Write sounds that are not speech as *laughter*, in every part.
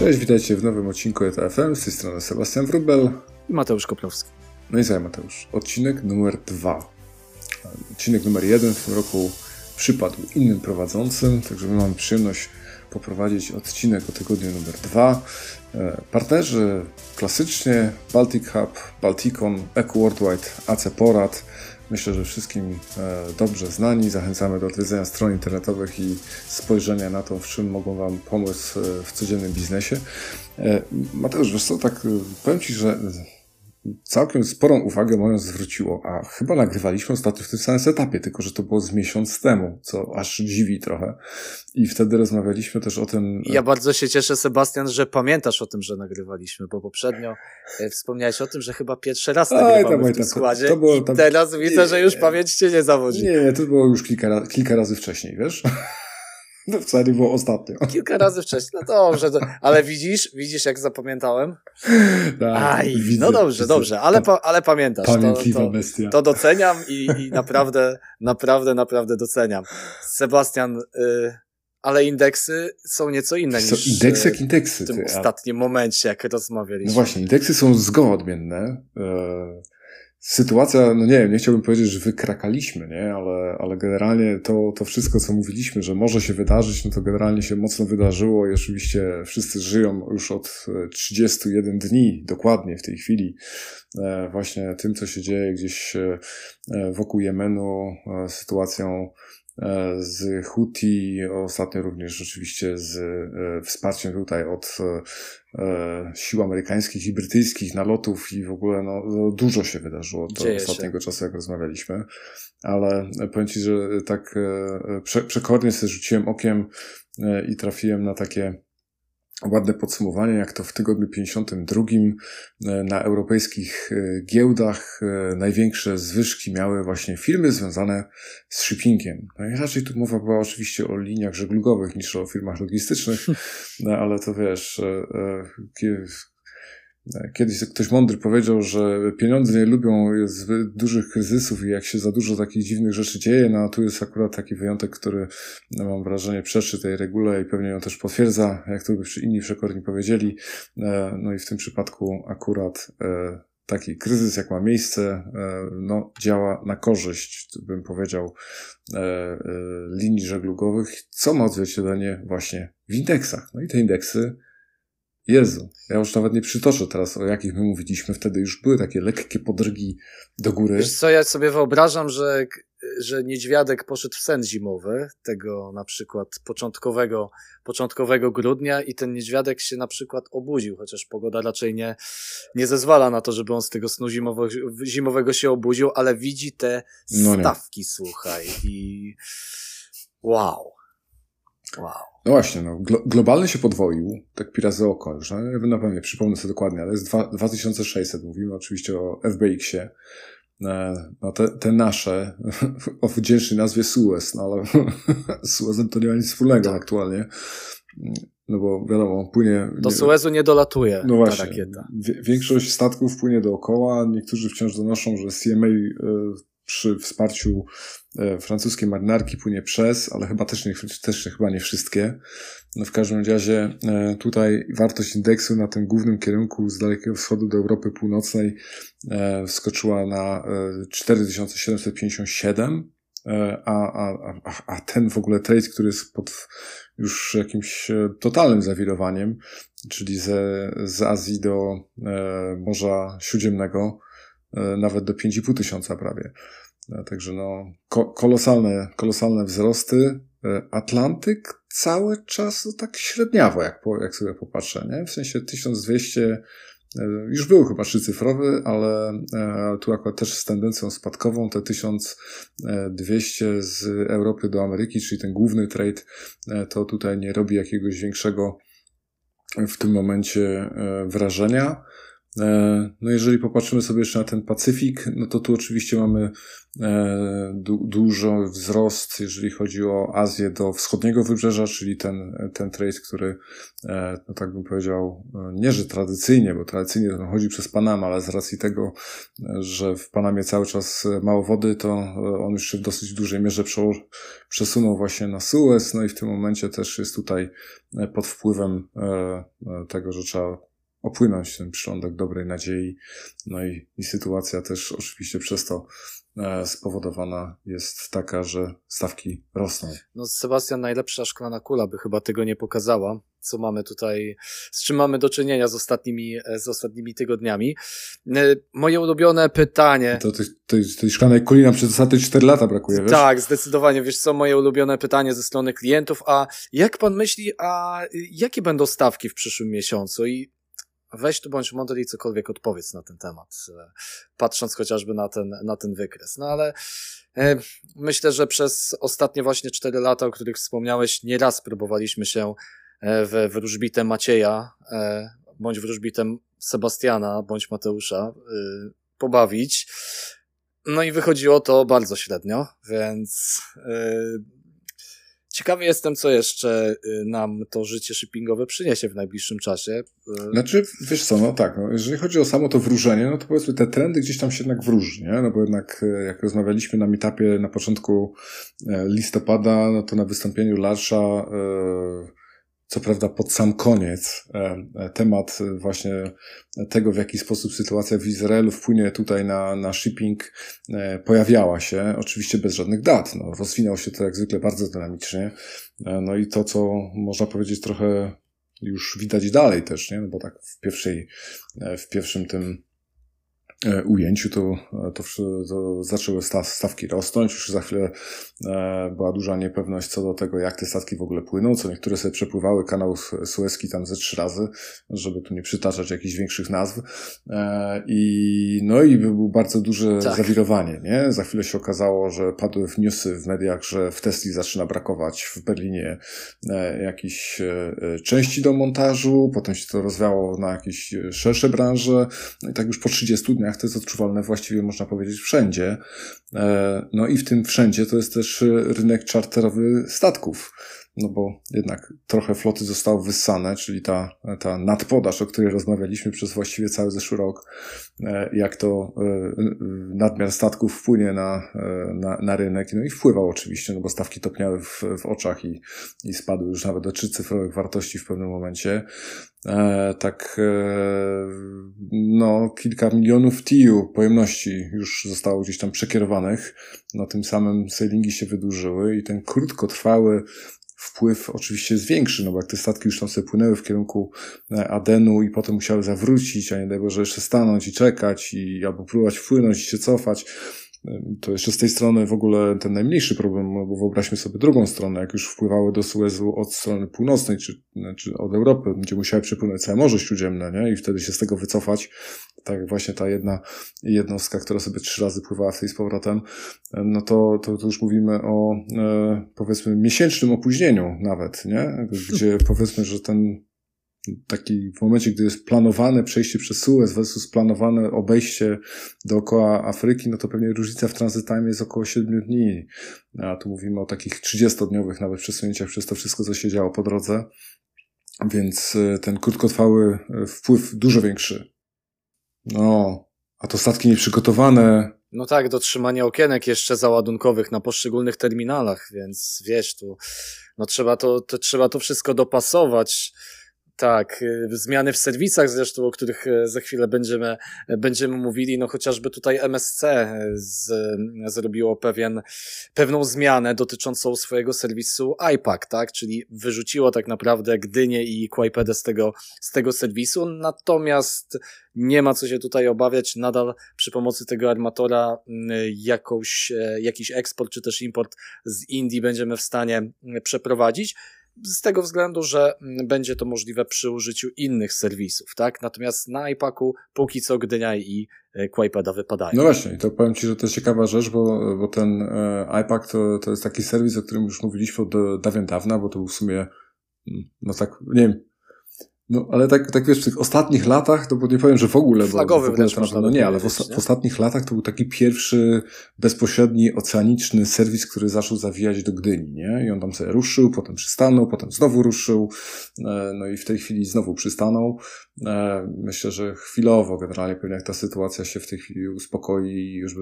Cześć, witajcie w nowym odcinku ETFM. Z tej strony Sebastian Wrubel. I Mateusz Koplowski. No i co Mateusz? Odcinek numer dwa. Odcinek numer jeden w tym roku przypadł innym prowadzącym, także my mamy przyjemność poprowadzić odcinek o tygodniu numer dwa. E, partnerzy klasycznie Baltic Hub, Balticon, Eco Worldwide, AC Porad. Myślę, że wszystkim e, dobrze znani. Zachęcamy do odwiedzenia stron internetowych i spojrzenia na to, w czym mogą Wam pomóc e, w codziennym biznesie. Mateusz, wiesz co, tak powiem Ci, że całkiem sporą uwagę moją zwróciło, a chyba nagrywaliśmy ostatnio w tym samym setupie, tylko że to było z miesiąc temu, co aż dziwi trochę. I wtedy rozmawialiśmy też o tym. Ja bardzo się cieszę, Sebastian, że pamiętasz o tym, że nagrywaliśmy, bo poprzednio e, wspomniałeś o tym, że chyba pierwszy raz nagrywamy tam, w tym składzie to, to było, tam... i teraz widzę, że już pamięć cię nie zawodzi. Nie, to było już kilka, kilka razy wcześniej, wiesz? No wcale nie było ostatnio. *laughs* Kilka razy wcześniej. No dobrze, to, ale widzisz, widzisz jak zapamiętałem? Tak, Aj, widzę, no dobrze, widzę. dobrze, ale, pa, ale pamiętasz. Pamiętliwa to, to, bestia. To doceniam i, i naprawdę, naprawdę, naprawdę doceniam. Sebastian, y, ale indeksy są nieco inne są niż indeksy jak indeksy, w tym ty, ostatnim a... momencie, jak rozmawialiśmy. No właśnie, indeksy są zgoła odmienne. E, sytuacja, no nie wiem, nie chciałbym powiedzieć, że wykrakaliśmy, nie, ale, ale generalnie to, to wszystko, co mówiliśmy, że może się wydarzyć, no to generalnie się mocno wydarzyło i oczywiście wszyscy żyją już od 31 dni dokładnie w tej chwili e, właśnie tym, co się dzieje gdzieś e, wokół Jemenu, sytuacją E, z Houthi, ostatnio również oczywiście z e, wsparciem tutaj od e, sił amerykańskich i brytyjskich nalotów i w ogóle no, no dużo się wydarzyło do Dzieje ostatniego się. czasu, jak rozmawialiśmy. Ale powiem Ci, że tak przekornie sobie rzuciłem okiem i trafiłem na takie ładne podsumowanie, jak to w tygodniu 52 e, na europejskich e, giełdach e, największe zwyżki miały właśnie firmy związane z shippingiem. No i raczej tu mowa była oczywiście o liniach żeglugowych niż o firmach logistycznych, *laughs* no ale to wiesz, Kiedyś ktoś mądry powiedział, że pieniądze nie lubią dużych kryzysów i jak się za dużo takich dziwnych rzeczy dzieje, no a tu jest akurat taki wyjątek, który no, mam wrażenie przeczy tej regule i pewnie ją też potwierdza, jak to by inni przekorni powiedzieli. E, no i w tym przypadku akurat e, taki kryzys, jak ma miejsce, e, no, działa na korzyść, bym powiedział, linii żeglugowych, co ma odzwierciedlenie właśnie w indeksach. No i te indeksy Jezu, ja już nawet nie przytoczę teraz, o jakich my mówiliśmy. Wtedy już były takie lekkie podrygi do góry. Wiesz co, ja sobie wyobrażam, że, że niedźwiadek poszedł w sen zimowy, tego na przykład początkowego, początkowego grudnia i ten niedźwiadek się na przykład obudził, chociaż pogoda raczej nie, nie zezwala na to, żeby on z tego snu zimowego, zimowego się obudził, ale widzi te no stawki, słuchaj, i wow. Wow. No właśnie, no, glo globalny się podwoił, tak pi razy oko już, no, na pewno nie przypomnę sobie dokładnie, ale jest 2600, mówimy oczywiście o FBX-ie. E, no te, te nasze, *laughs* o wdzięcznej nazwie Suez, no ale *laughs* z Suezem to nie ma nic wspólnego tak. aktualnie. No bo wiadomo, płynie. Do Suezu nie dolatuje no właśnie, ta rakieta. Większość statków płynie dookoła. Niektórzy wciąż donoszą, że CMA przy wsparciu e, francuskiej marynarki płynie przez, ale chyba też, nie, też chyba nie wszystkie. No w każdym razie e, tutaj wartość indeksu na tym głównym kierunku z Dalekiego Wschodu do Europy Północnej e, wskoczyła na 4757, a, a, a, ten w ogóle trade, który jest pod już jakimś totalnym zawirowaniem, czyli ze, z Azji do Morza Śródziemnego, nawet do 5,5 tysiąca prawie. No, także no, ko kolosalne, kolosalne wzrosty. E, Atlantyk cały czas no, tak średniawo, jak, po, jak sobie popatrzę, nie? W sensie 1200 e, już był chyba trzycyfrowy, ale e, tu akurat też z tendencją spadkową, te 1200 z Europy do Ameryki, czyli ten główny trade, to tutaj nie robi jakiegoś większego w tym momencie wrażenia. E, no jeżeli popatrzymy sobie jeszcze na ten Pacyfik, no to tu oczywiście mamy e, du dużo wzrost, jeżeli chodzi o Azję do wschodniego wybrzeża, czyli ten, ten trade, który, e, no tak bym powiedział, nie że tradycyjnie, bo tradycyjnie to chodzi przez Panamę, ale z racji tego, że w Panamie cały czas mało wody, to on już się w dosyć dużej mierze przesunął właśnie na Suez, no i w tym momencie też jest tutaj pod wpływem tego, że trzeba opłynąć ten przylądek dobrej nadziei. No i, i sytuacja też oczywiście przez to e, spowodowana jest taka, że stawki rosną. No Sebastian, najlepsza szklana kula by chyba tego nie pokazała, co mamy tutaj, z czym mamy do czynienia z ostatnimi, e, z ostatnimi tygodniami. E, moje ulubione pytanie. To tej, tej, tej szklanej kuli nam przez ostatnie 4 lata brakuje, wiesz? Tak, zdecydowanie. Wiesz co, moje ulubione pytanie ze strony klientów, a jak pan myśli, a jakie będą stawki w przyszłym miesiącu? I weź tu bądź mądry i cokolwiek odpowiedz na ten temat, e, patrząc chociażby na ten, na ten wykres. No ale e, myślę, że przez ostatnie właśnie cztery lata, o których wspomniałeś, nieraz próbowaliśmy się e, w wróżbitę Macieja, bądź wróżbitę Sebastiana, bądź Mateusza pobawić. No i wychodziło to bardzo średnio, więc Ciekawy jestem, co jeszcze y, nam to życie shippingowe przyniesie w najbliższym czasie. Y, znaczy, wiesz co, no tak, no, jeżeli chodzi o samo to wróżenie, no to powiedzmy te trendy gdzieś tam się jednak wróży, nie? No bo jednak y, jak rozmawialiśmy na meetupie na początku listopada, no to na wystąpieniu Larsza yy, co prawda pod sam koniec e, e, temat właśnie tego, w jaki sposób sytuacja w Izraelu wpłynie tutaj na, na shipping, e, pojawiała się, oczywiście bez żadnych dat. No, rozwinął się to jak zwykle bardzo dynamicznie. No i to, co można powiedzieć trochę już widać dalej też, nie? No bo tak w pierwszej, w pierwszym tym E, ujęciu, to, to, to zaczęły stawki rosnąć. Już za chwilę e, była duża niepewność co do tego, jak te statki w ogóle płyną. Co niektóre sobie przepływały kanał Suezki tam ze trzy razy, żeby tu nie przytaczać jakichś większych nazw. E, I no i było bardzo duże tak. zawirowanie. Nie? Za chwilę się okazało, że padły w newsy w mediach, że w Tesli zaczyna brakować w Berlinie jakichś części do montażu. Potem się to rozwiało na jakieś szersze branże. No i tak już po 30 dniach to jest odczuwalne właściwie można powiedzieć wszędzie. E, no i w tym wszędzie to jest też rynek czarterowy statków no bo jednak trochę floty zostało wyssane, czyli ta, ta nadpodaż, o której rozmawialiśmy przez właściwie cały zeszły rok, e, jak to e, nadmiar statków wpłynie na, na, na rynek, no i wpływał oczywiście, no bo stawki topniały w, w oczach i, i spadły już nawet do trzycyfrowych wartości w pewnym momencie. E, tak, e, no, kilka milionów TIU pojemności już zostało gdzieś tam przekierowanych. Na tym samym sailingi się wydłużyły i ten krótkotrwały wpływ oczywiście jest większy, no bo jak te statki już tam sobie płynęły w kierunku e, Adenu i potem musiały zawrócić, a nie daj Boże jeszcze stanąć i czekać i albo próbować wpłynąć i się cofać, to jeszcze z tej strony w ogóle ten najmniejszy problem, no bo wyobraźmy sobie drugą stronę, jak już wpływały do Suezu od strony północnej, czy, czy od Europy, gdzie musiały przepłynąć całe Morze Śródziemne, nie? I wtedy się z tego wycofać. Tak właśnie ta jedna jednostka, która sobie trzy razy pływała w tej z powrotem, no to, to, to już mówimy o e, powiedzmy miesięcznym opóźnieniu nawet, nie? Gdzie powiedzmy, że ten taki w momencie, gdy jest planowane przejście przez Suez versus planowane obejście dookoła Afryki, no to pewnie różnica w transit time jest około 7 dni. A tu mówimy o takich 30-dniowych nawet przesunięciach przez to wszystko, co się działo po drodze. Więc e, ten krótkotrwały e, wpływ dużo większy. No, a to statki nieprzygotowane. No tak, dotrzymanie okienek jeszcze załadunkowych na poszczególnych terminalach, więc wiesz, tu no trzeba to, to trzeba to wszystko dopasować. Tak, y, zmiany w serwisach zresztą, o których y, za chwilę będziemy, będziemy mówili, no chociażby tutaj MSC y, z, zrobiło pewien, pewną zmianę dotyczącą swojego serwisu iPack, tak, czyli wyrzuciło tak naprawdę Gdynię i Kłajpedę z tego, z tego serwisu, natomiast nie ma co się tutaj obawiać, nadal przy pomocy tego armatora jakąś, jakiś eksport czy też import z Indii będziemy w stanie przeprowadzić z tego względu, że mm, będzie to możliwe przy użyciu innych serwisów, tak? Natomiast na iPaku póki co Gdynia i e, Quaipada wypadają. No właśnie, to powiem Ci, że to jest ciekawa rzecz, bo, bo ten e, iPak to, to jest taki serwis, o którym już mówiliśmy od dawien dawna, bo to był w sumie, mm, no tak, nie wiem, No, ale tak, tak wiesz, w tych ostatnich latach, to bo nie powiem, że w ogóle, bo w ogóle można no nie, ale w, os- nie? w, ostatnich latach to był taki pierwszy bezpośredni oceaniczny serwis, który zaczął zawijać do Gdyni, nie? I on tam sobie ruszył, potem przystanął, potem znowu ruszył, e, no i w tej chwili znowu przystanął. E, myślę, że chwilowo generalnie pewnie jak ta sytuacja się w tej chwili uspokoi i już by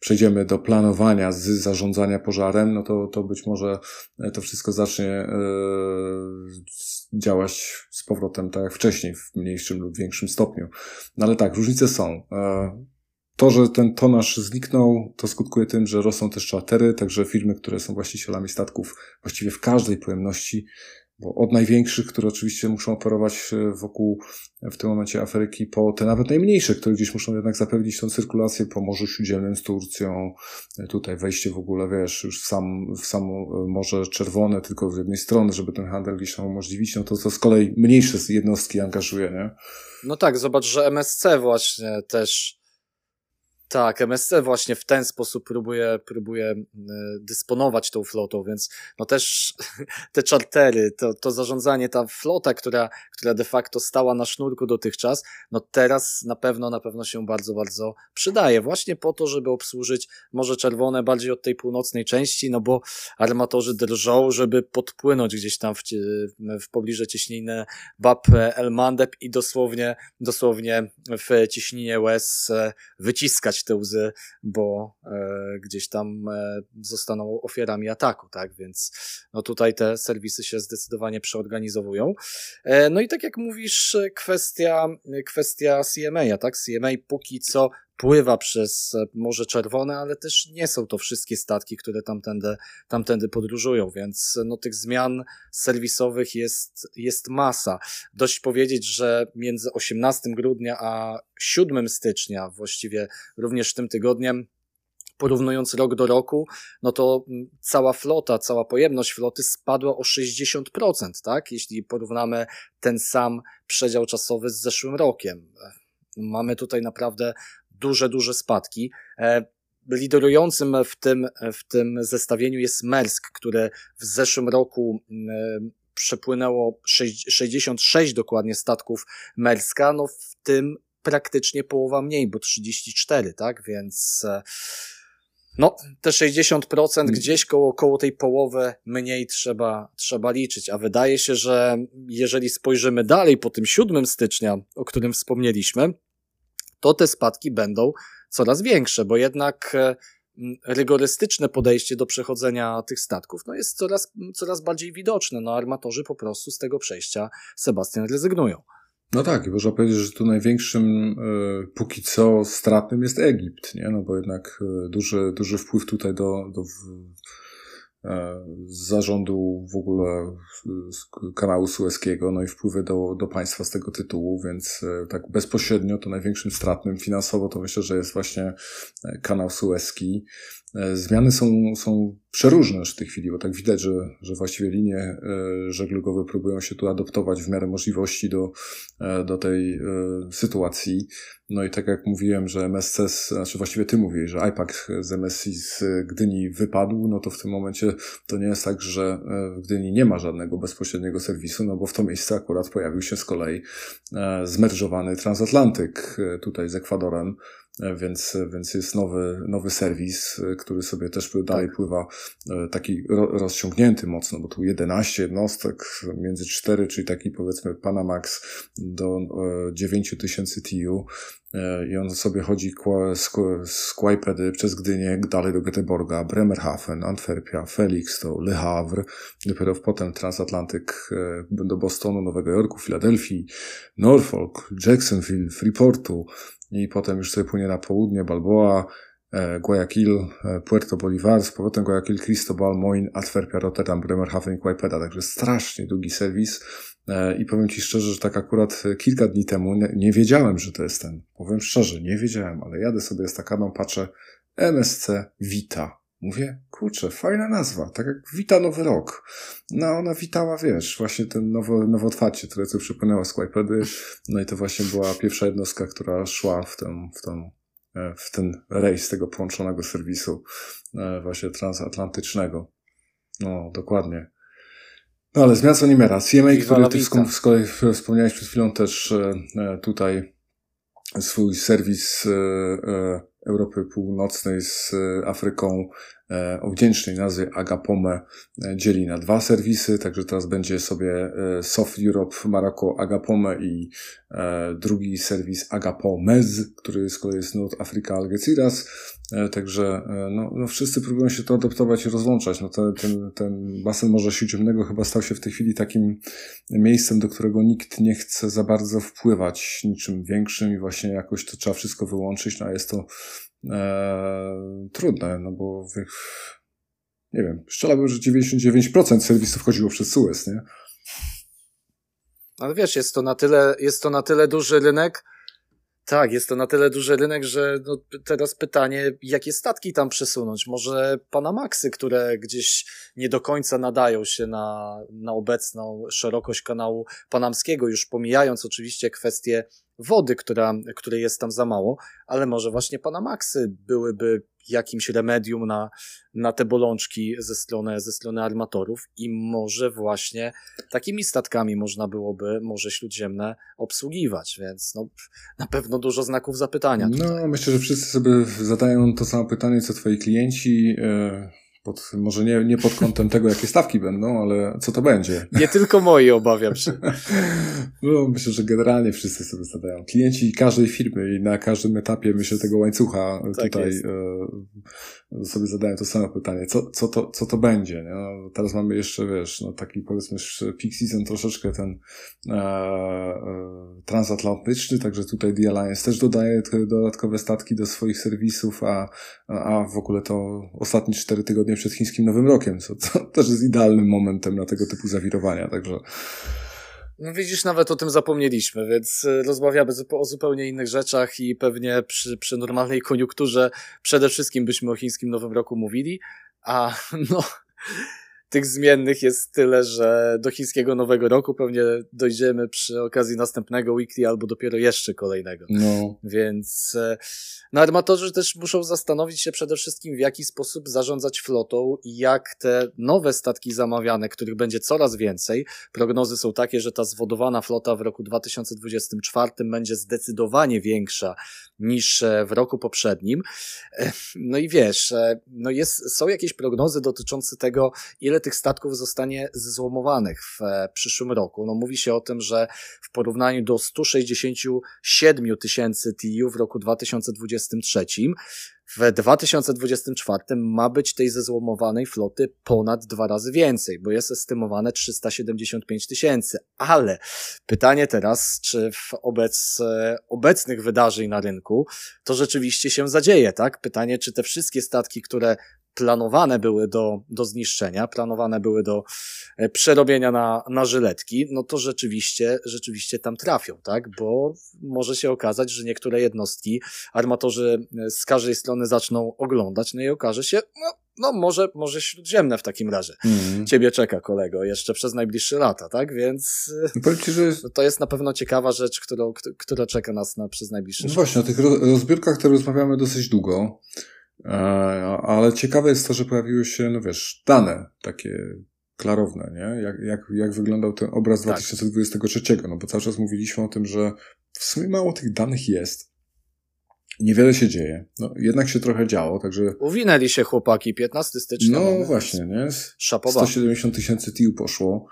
przejdziemy do planowania z zarządzania pożarem, no to, to być może to wszystko zacznie e, działać z powrotem tak jak wcześniej, w mniejszym lub większym stopniu. No ale tak, różnice są. E, to, że ten tonaż zniknął, to skutkuje tym, że rosną też czartery, także firmy, które są właścicielami statków właściwie w każdej pojemności bo od największych, które oczywiście muszą operować e, wokół e, w tym momencie Afryki, po te nawet najmniejsze, które gdzieś muszą jednak zapewnić tą cyrkulację po Morzu Śródziemnym z Turcją, e, tutaj wejście w ogóle, wiesz, już w, sam, w samo Morze Czerwone, tylko z jednej strony, żeby ten handel gdzieś tam umożliwić, no to to z kolei mniejsze jednostki angażuje, nie? No tak, zobacz, że MSC właśnie też tak, MSC właśnie w ten sposób próbuje, próbuje e, dysponować tą flotą, więc no też *laughs* te czartery, to, to zarządzanie, ta flota, która, która de facto stała na sznurku dotychczas, no teraz na pewno, na pewno się bardzo, bardzo przydaje. Właśnie po to, żeby obsłużyć Morze Czerwone bardziej od tej północnej części, no bo armatorzy drżą, żeby podpłynąć gdzieś tam w, w pobliże cieśniny Bab El Mandeb i dosłownie, dosłownie w ciśnienie Łez e, wyciskać te łzy, bo e, gdzieś tam e, zostaną ofiarami ataku, tak? Więc no tutaj te serwisy się zdecydowanie przeorganizowują. E, no i tak jak mówisz, kwestia, kwestia CMA, tak? CMA póki co pływa przez Morze Czerwone, ale też nie są to wszystkie statki, które tamtędy, tamtędy podróżują, więc no, tych zmian serwisowych jest, jest masa. Dość powiedzieć, że między 18 grudnia a 7 stycznia, właściwie również tym tygodniem, porównując rok do roku, no to cała flota, cała pojemność floty spadła o 60%, tak? Jeśli porównamy ten sam przedział czasowy z zeszłym rokiem. Mamy tutaj naprawdę duże, duże spadki. E, liderującym w tym, w tym zestawieniu jest Mersk, które w zeszłym roku przepłynęło 66 dokładnie statków Merska, no w tym praktycznie połowa mniej, bo 34, tak? Więc e, no, te 60% mm. gdzieś koło, koło tej połowy mniej trzeba, trzeba liczyć, a wydaje się, że jeżeli spojrzymy dalej po tym 7 stycznia, o którym wspomnieliśmy, to te spadki będą coraz większe, bo jednak e, rygorystyczne podejście do przechodzenia tych statków no jest coraz, coraz bardziej widoczne. No, armatorzy po prostu z tego przejścia Sebastian rezygnują. No tak, i można powiedzieć, że tu największym y, póki co stratnym jest Egipt, nie? No bo jednak y, duży, duży wpływ tutaj do, do E, z zarządu w ogóle kanału Sueskiego, no i wpływy do, do państwa z tego tytułu, więc e, tak bezpośrednio to największym stratnym finansowo to myślę, że jest właśnie e, kanał Sueski. Zmiany są, są przeróżne już w tej chwili, bo tak widać, że, że właściwie linie żeglugowe próbują się tu adoptować w miarę możliwości do, do tej sytuacji. No i tak jak mówiłem, że MSC, znaczy właściwie ty mówiłeś, że IPAC z MSC z Gdyni wypadł, no to w tym momencie to nie jest tak, że e, w Gdyni nie ma żadnego bezpośredniego serwisu, no bo w to miejsce akurat pojawił się z kolei e, zmerżowany transatlantyk e, tutaj z Ekwadorem, więc, więc jest nowy, nowy serwis, który sobie też dalej tak. pływa taki rozciągnięty mocno, bo tu 11 jednostek między 4, czyli taki powiedzmy Panamax do 9000 TU E, i on sobie chodzi z Kłajpedy przez Gdynię dalej do Göteborga, Bremerhaven, Antwerpia, Felixstowe, Le Havre, dopiero potem transatlantyk e, do Bostonu, Nowego Jorku, Filadelfii, Norfolk, Jacksonville, Freeportu i potem już sobie płynie na południe, Balboa, e, Guayaquil, Puerto Bolívar, z powrotem Guayaquil, Cristobal, Moin, Antwerpia, Rotterdam, Bremerhaven i Kłajpeda, także strasznie długi serwis E, I powiem Ci szczerze, że tak akurat kilka dni temu nie, nie wiedziałem, że to jest ten. Powiem szczerze, nie wiedziałem, ale jadę sobie z takaną, patrzę MSC Vita. Mówię, kurczę, fajna nazwa, tak jak Wita Nowy Rok. No ona witała, wiesz, właśnie ten nowo, nowo otwarcie, które co przypłynęła z Kłajpedy. No i to właśnie była pierwsza jednostka, która szła w ten, w ten, e, w ten rejs tego połączonego serwisu e, właśnie transatlantycznego. No, dokładnie. No ale zmian co nie miara. CMA, który ty z kolei wspomniałeś przed chwilą też tutaj swój serwis Europy Północnej z Afryką E, o wdzięcznej nazwie Agapome e, dzieli na dwa serwisy, także teraz będzie sobie e, Soft Europe Maroko Agapome i drugi serwis Agapomez, który z kolei jest North Africa Algeciras. Także no, no wszyscy próbują się to adoptować i rozłączać. No ten, ten, ten basen Morza Śródziemnego chyba stał się w tej chwili takim miejscem, do którego nikt nie chce za bardzo wpływać niczym większym i właśnie jakoś to trzeba wszystko wyłączyć, no a jest to e, trudne, no bo wy, nie wiem, strzelałbym, że 99% serwisów chodziło przez Suez, nie? Ale wiesz, jest to na tyle, jest to na tyle duży rynek, tak, jest to na tyle duży rynek, że no teraz pytanie, jakie statki tam przesunąć? Może Panamaxy, które gdzieś nie do końca nadają się na, na obecną szerokość kanału panamskiego, już pomijając oczywiście kwestię wody, która, której jest tam za mało, ale może właśnie Panamaxy byłyby jakimś remedium na, na te bolączki ze strony, ze strony armatorów i może właśnie takimi statkami można byłoby Morze Śródziemne obsługiwać, więc no, na pewno dużo znaków zapytania. Tutaj. No, myślę, że wszyscy sobie zadają to samo pytanie, co twoi klienci. Yy pod, może nie, nie pod kątem tego, jakie stawki będą, ale co to będzie. Nie tylko moi, obawiam się. *laughs* No, myślę, że generalnie wszyscy sobie zadają. Klienci każdej firmy i na każdym etapie, myślę, tego łańcucha tak tutaj e, sobie zadają to samo pytanie. Co, co, to, co to będzie? Nie? No, teraz mamy jeszcze, wiesz, no, taki powiedzmy peak season troszeczkę ten e, e, transatlantyczny, także tutaj The Alliance też dodaje dodatkowe statki do swoich serwisów, a, a w ogóle to ostatnie cztery tygodnie przed chińskim Nowym Rokiem, co, co też jest idealnym momentem na tego typu zawirowania, także... No widzisz, nawet o tym zapomnieliśmy, więc e, rozmawiamy o zupełnie innych rzeczach i pewnie przy, przy normalnej koniunkturze przede wszystkim byśmy o chińskim Nowym Roku mówili, a *laughs* no tych zmiennych jest tyle, że do chińskiego nowego roku pewnie dojdziemy przy okazji następnego weekly albo dopiero jeszcze kolejnego. No. Więc e, no, armatorzy też muszą zastanowić się przede wszystkim w jaki sposób zarządzać flotą i jak te nowe statki zamawiane, których będzie coraz więcej. Prognozy są takie, że ta zwodowana flota w roku 2024 będzie zdecydowanie większa niż e, w roku poprzednim. E, no i wiesz, no jest, są jakieś prognozy dotyczące tego, ile tych statków zostanie zezłomowanych w e, przyszłym roku. No mówi się o tym, że w porównaniu do 167 tysięcy TIU w roku 2023 w 2024 ma być tej zezłomowanej floty ponad dwa razy więcej, bo jest estymowane 375 tysięcy. Ale pytanie teraz, czy w obec, e, obecnych wydarzeń na rynku to rzeczywiście się zadzieje, tak? Pytanie, czy te wszystkie statki, które planowane były do, do zniszczenia, planowane były do e, przerobienia na, na żyletki, no to rzeczywiście, rzeczywiście tam trafią, tak? Bo może się okazać, że niektóre jednostki armatorzy e, z każdej strony zaczną oglądać, no i okaże się, no, no może, może śródziemne w takim razie. Mm. Ciebie czeka, kolego, jeszcze przez najbliższe lata, tak? Więc no ci, że... to jest na pewno ciekawa rzecz, którą, która czeka nas na, przez najbliższe no Właśnie, o tych rozbiórkach to rozmawiamy dosyć długo. E, ale ciekawe jest to, że pojawiły się, no wiesz, dane takie klarowne, nie? Jak, jak, jak wyglądał ten obraz tak. 2023, no bo cały czas mówiliśmy o tym, że w sumie mało tych danych jest. Niewiele się dzieje. No, jednak się trochę działo, także... Uwinęli się chłopaki, 15 stycznia. No właśnie, nie? Szapowa. 170 tysięcy TIU poszło.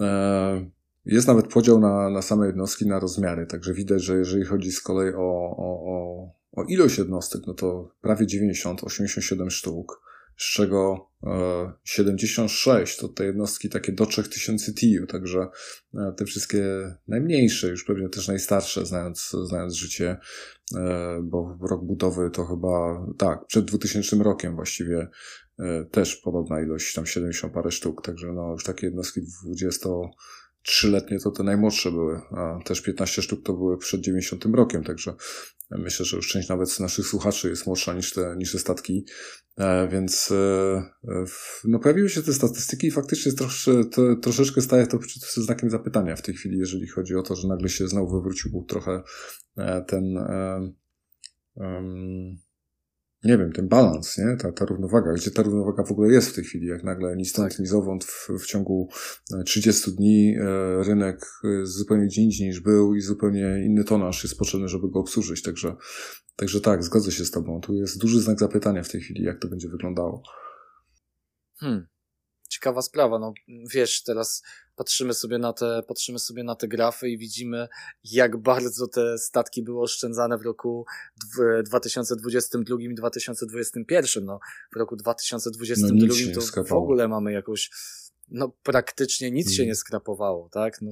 E, jest nawet podział na, na same jednostki, na rozmiary, także widać, że jeżeli chodzi z kolei o, o, o o ilość jednostek, no to prawie 90, 87 sztuk, z czego 76 e, to te jednostki takie do 3000 TIU, także e, te wszystkie najmniejsze, już pewnie też najstarsze, znając, znając życie, e, bo rok budowy to chyba, tak, przed 2000 rokiem właściwie też podobna ilość, tam 70 parę sztuk, także no już takie jednostki 20 trzyletnie to te najmłodsze były, a też 15 sztuk to były przed 90 rokiem, także myślę, że już część nawet naszych słuchaczy jest młodsza niż te, niż te statki, e, więc e, no pojawiły się te statystyki i faktycznie trosze, to, troszeczkę staje to przed znakiem zapytania w tej chwili, jeżeli chodzi o to, że nagle się znowu wywrócił trochę e, ten um, nie wiem, ten balans, nie? Ta, ta równowaga, gdzie ta równowaga w ogóle jest w tej chwili, jak nagle ni stąd, tak. ni zowąd w, w ciągu 30 dni e, rynek jest zupełnie gdzie indziej niż był i zupełnie inny tonaż jest potrzebny, żeby go obsłużyć, także, także tak, zgodzę się z tobą. Tu jest duży znak zapytania w tej chwili, jak to będzie wyglądało. Hmm. Ciekawa sprawa, no wiesz, teraz patrzymy sobie na te, patrzymy sobie na te grafy i widzimy, jak bardzo te statki były oszczędzane w roku 2022 i 2021. No, w roku 2022 no, to w ogóle mamy jakąś no praktycznie nic się hmm. nie skrapowało, tak? No,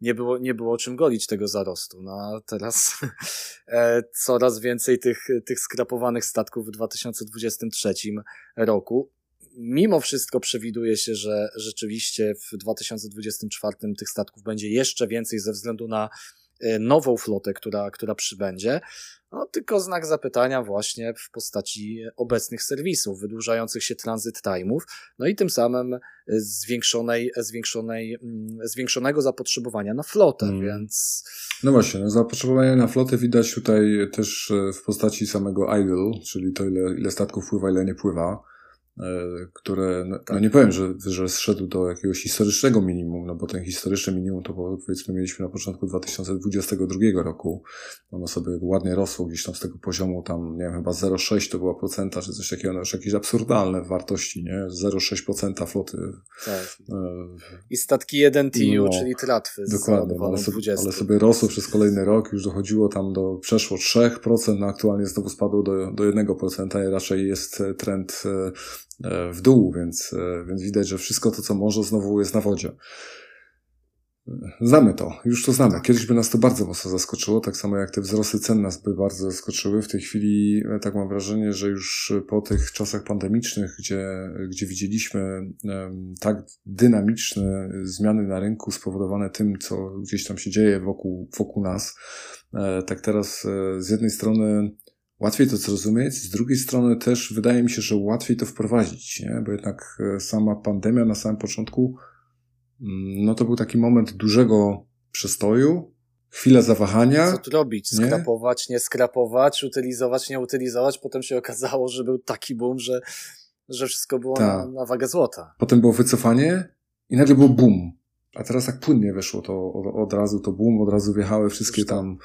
nie, było, nie było czym golić tego zarostu. No a teraz *laughs* e, coraz więcej tych, tych skrapowanych statków w 2023 roku mimo wszystko przewiduje się, że rzeczywiście w 2024 tych statków będzie jeszcze więcej ze względu na e, nową flotę, która, która przybędzie. No, tylko znak zapytania właśnie w postaci obecnych serwisów, wydłużających się transit time'ów, no i tym samym zwiększonej, zwiększonej, mm, zwiększonego zapotrzebowania na flotę, hmm. więc... No właśnie, no zapotrzebowanie na flotę widać tutaj też e, w postaci samego idle, czyli to ile, ile statków pływa, ile nie pływa. E, które, no, no, nie powiem, że, że zszedł do jakiegoś historycznego minimum, no bo ten historyczny minimum to powiedzmy mieliśmy na początku 2022 roku. Ono sobie ładnie rosło gdzieś tam z tego poziomu, tam nie wiem, chyba 0,6 to była procenta, czy coś takiego, no już jakieś absurdalne wartości, nie? 0,6% floty. Tak. E, I statki 1 TU, no, czyli tratwy. Dokładnie, ale sobie, ale sobie rosło przez kolejny rok, już dochodziło tam do, przeszło 3%, no aktualnie znowu spadło do, do 1% i raczej jest trend e, E, w dół, więc, e, więc widać, że wszystko to, co może, znowu jest na wodzie. Znamy to, już to znamy. Kiedyś by nas to bardzo mocno zaskoczyło, tak samo jak te wzrosty cen nas by bardzo zaskoczyły. W tej chwili e, tak mam wrażenie, że już po tych czasach pandemicznych, gdzie, gdzie widzieliśmy tak dynamiczne zmiany na rynku spowodowane tym, co gdzieś tam się dzieje wokół, wokół nas, tak teraz z jednej strony łatwiej to zrozumieć, z drugiej strony też wydaje mi się, że łatwiej to wprowadzić, nie? bo jednak e, sama pandemia na samym początku, mm, no to był taki moment dużego przestoju, chwila zawahania. Co tu robić? Skrapować, nie, nie skrapować, utylizować, nie utylizować. Potem się okazało, że był taki boom, że, że wszystko było na, na wagę złota. Potem było wycofanie i nagle był boom. A teraz tak płynnie wyszło to od, razu, to boom, od razu wjechały wszystkie tam,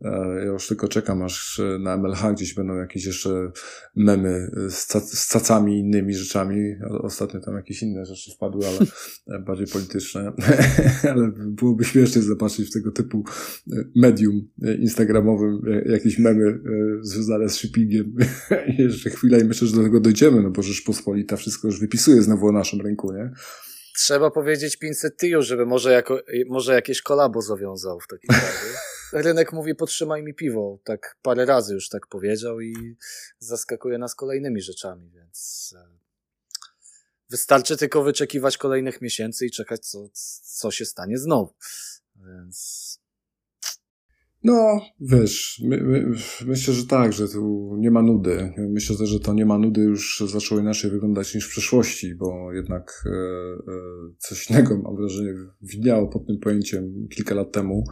e, ja już tylko czekam, aż e, na MLH gdzieś będą jakieś jeszcze memy z, z cacami innymi rzeczami. Ostatnio tam jakieś inne rzeczy wpadły, ale *laughs* e, bardziej polityczne. *laughs* ale byłoby śmiesznie zobaczyć w tego typu medium instagramowym jakieś memy związane z shippingiem. *laughs* jeszcze chwilę i myślę, że do tego dojdziemy, no bo Rzeczpospolita wszystko już wypisuje znowu o naszym rynku, nie? Trzeba powiedzieć 500 TIU, żeby może, jako, może jakieś kolabo zawiązał w takim razie. *laughs* Rynek mówi, podtrzymaj mi piwo. Tak parę razy już tak powiedział i zaskakuje nas kolejnymi rzeczami, więc e, wystarczy tylko wyczekiwać kolejnych miesięcy i czekać, co, co się stanie znowu. Więc no, wiesz, my, my, myślę, że tak, że tu nie ma nudy. Myślę też, że to nie ma nudy już zaczęło inaczej wyglądać niż w przeszłości, bo jednak e, e, coś innego, mam wrażenie, widniało pod tym pojęciem kilka lat temu.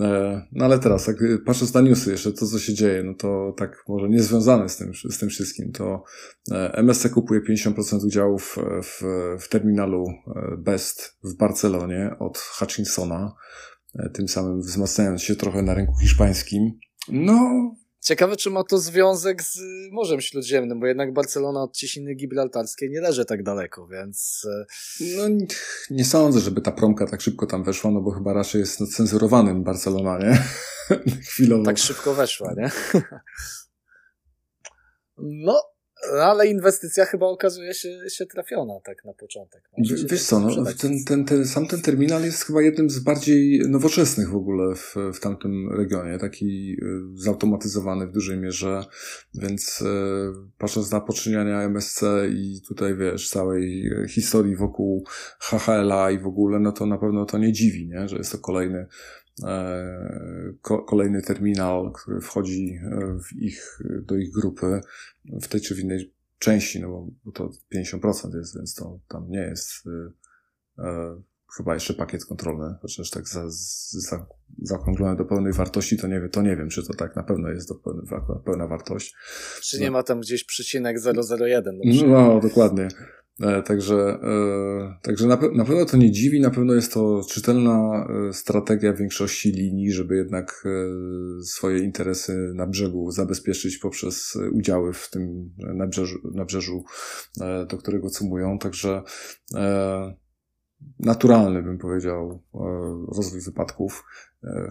E, no ale teraz, jak patrząc na newsy, jeszcze to, co się dzieje, no to tak może niezwiązane z tym, z tym wszystkim, to e, MSC kupuje 50% udziałów w, w terminalu e, Best w Barcelonie od Hutchinsona. E, tym samym wzmacniając się trochę na rynku hiszpańskim. No. Ciekawe, czy ma to związek z Morzem Śródziemnym, bo jednak Barcelona od Ciesiny Gibraltarskiej nie leży tak daleko, więc. E, no, nie sądzę, żeby ta promka tak szybko tam weszła, no bo chyba raczej jest cenzurowanym Barcelona, nie? *laughs* Chwilowo. Tak szybko weszła, nie? *laughs* no, ale inwestycja chyba okazuje się, się trafiona tak na początek. No, wiesz co, no, ten, ten, ten, sam ten terminal jest chyba jednym z bardziej nowoczesnych w ogóle w, w tamtym regionie, taki y, zautomatyzowany w dużej mierze, więc e, patrząc na poczyniania MSC i tutaj wiesz, całej historii wokół HHLA i w ogóle, no to na pewno to nie dziwi, nie? że jest to kolejny kolejny terminal, który wchodzi e, w ich, do ich grupy w tej czy w innej części, no bo to 50% jest, więc to tam nie jest e, chyba jeszcze pakiet kontrolny, chociaż tak za, za, zaokrąglone do pełnej wartości, to nie, wiem, to nie wiem, czy to tak na pewno jest do pełnej, pełna wartość. Czy nie ma tam gdzieś przycinek 001? No, no dokładnie. E, także, e, także na, na, pewno to nie dziwi, na pewno jest to czytelna e, strategia większości linii, żeby jednak swoje interesy na brzegu zabezpieczyć poprzez udziały w tym nabrzeżu, nabrzeżu do którego cumują. Także naturalny, bym powiedział, rozwój wypadków.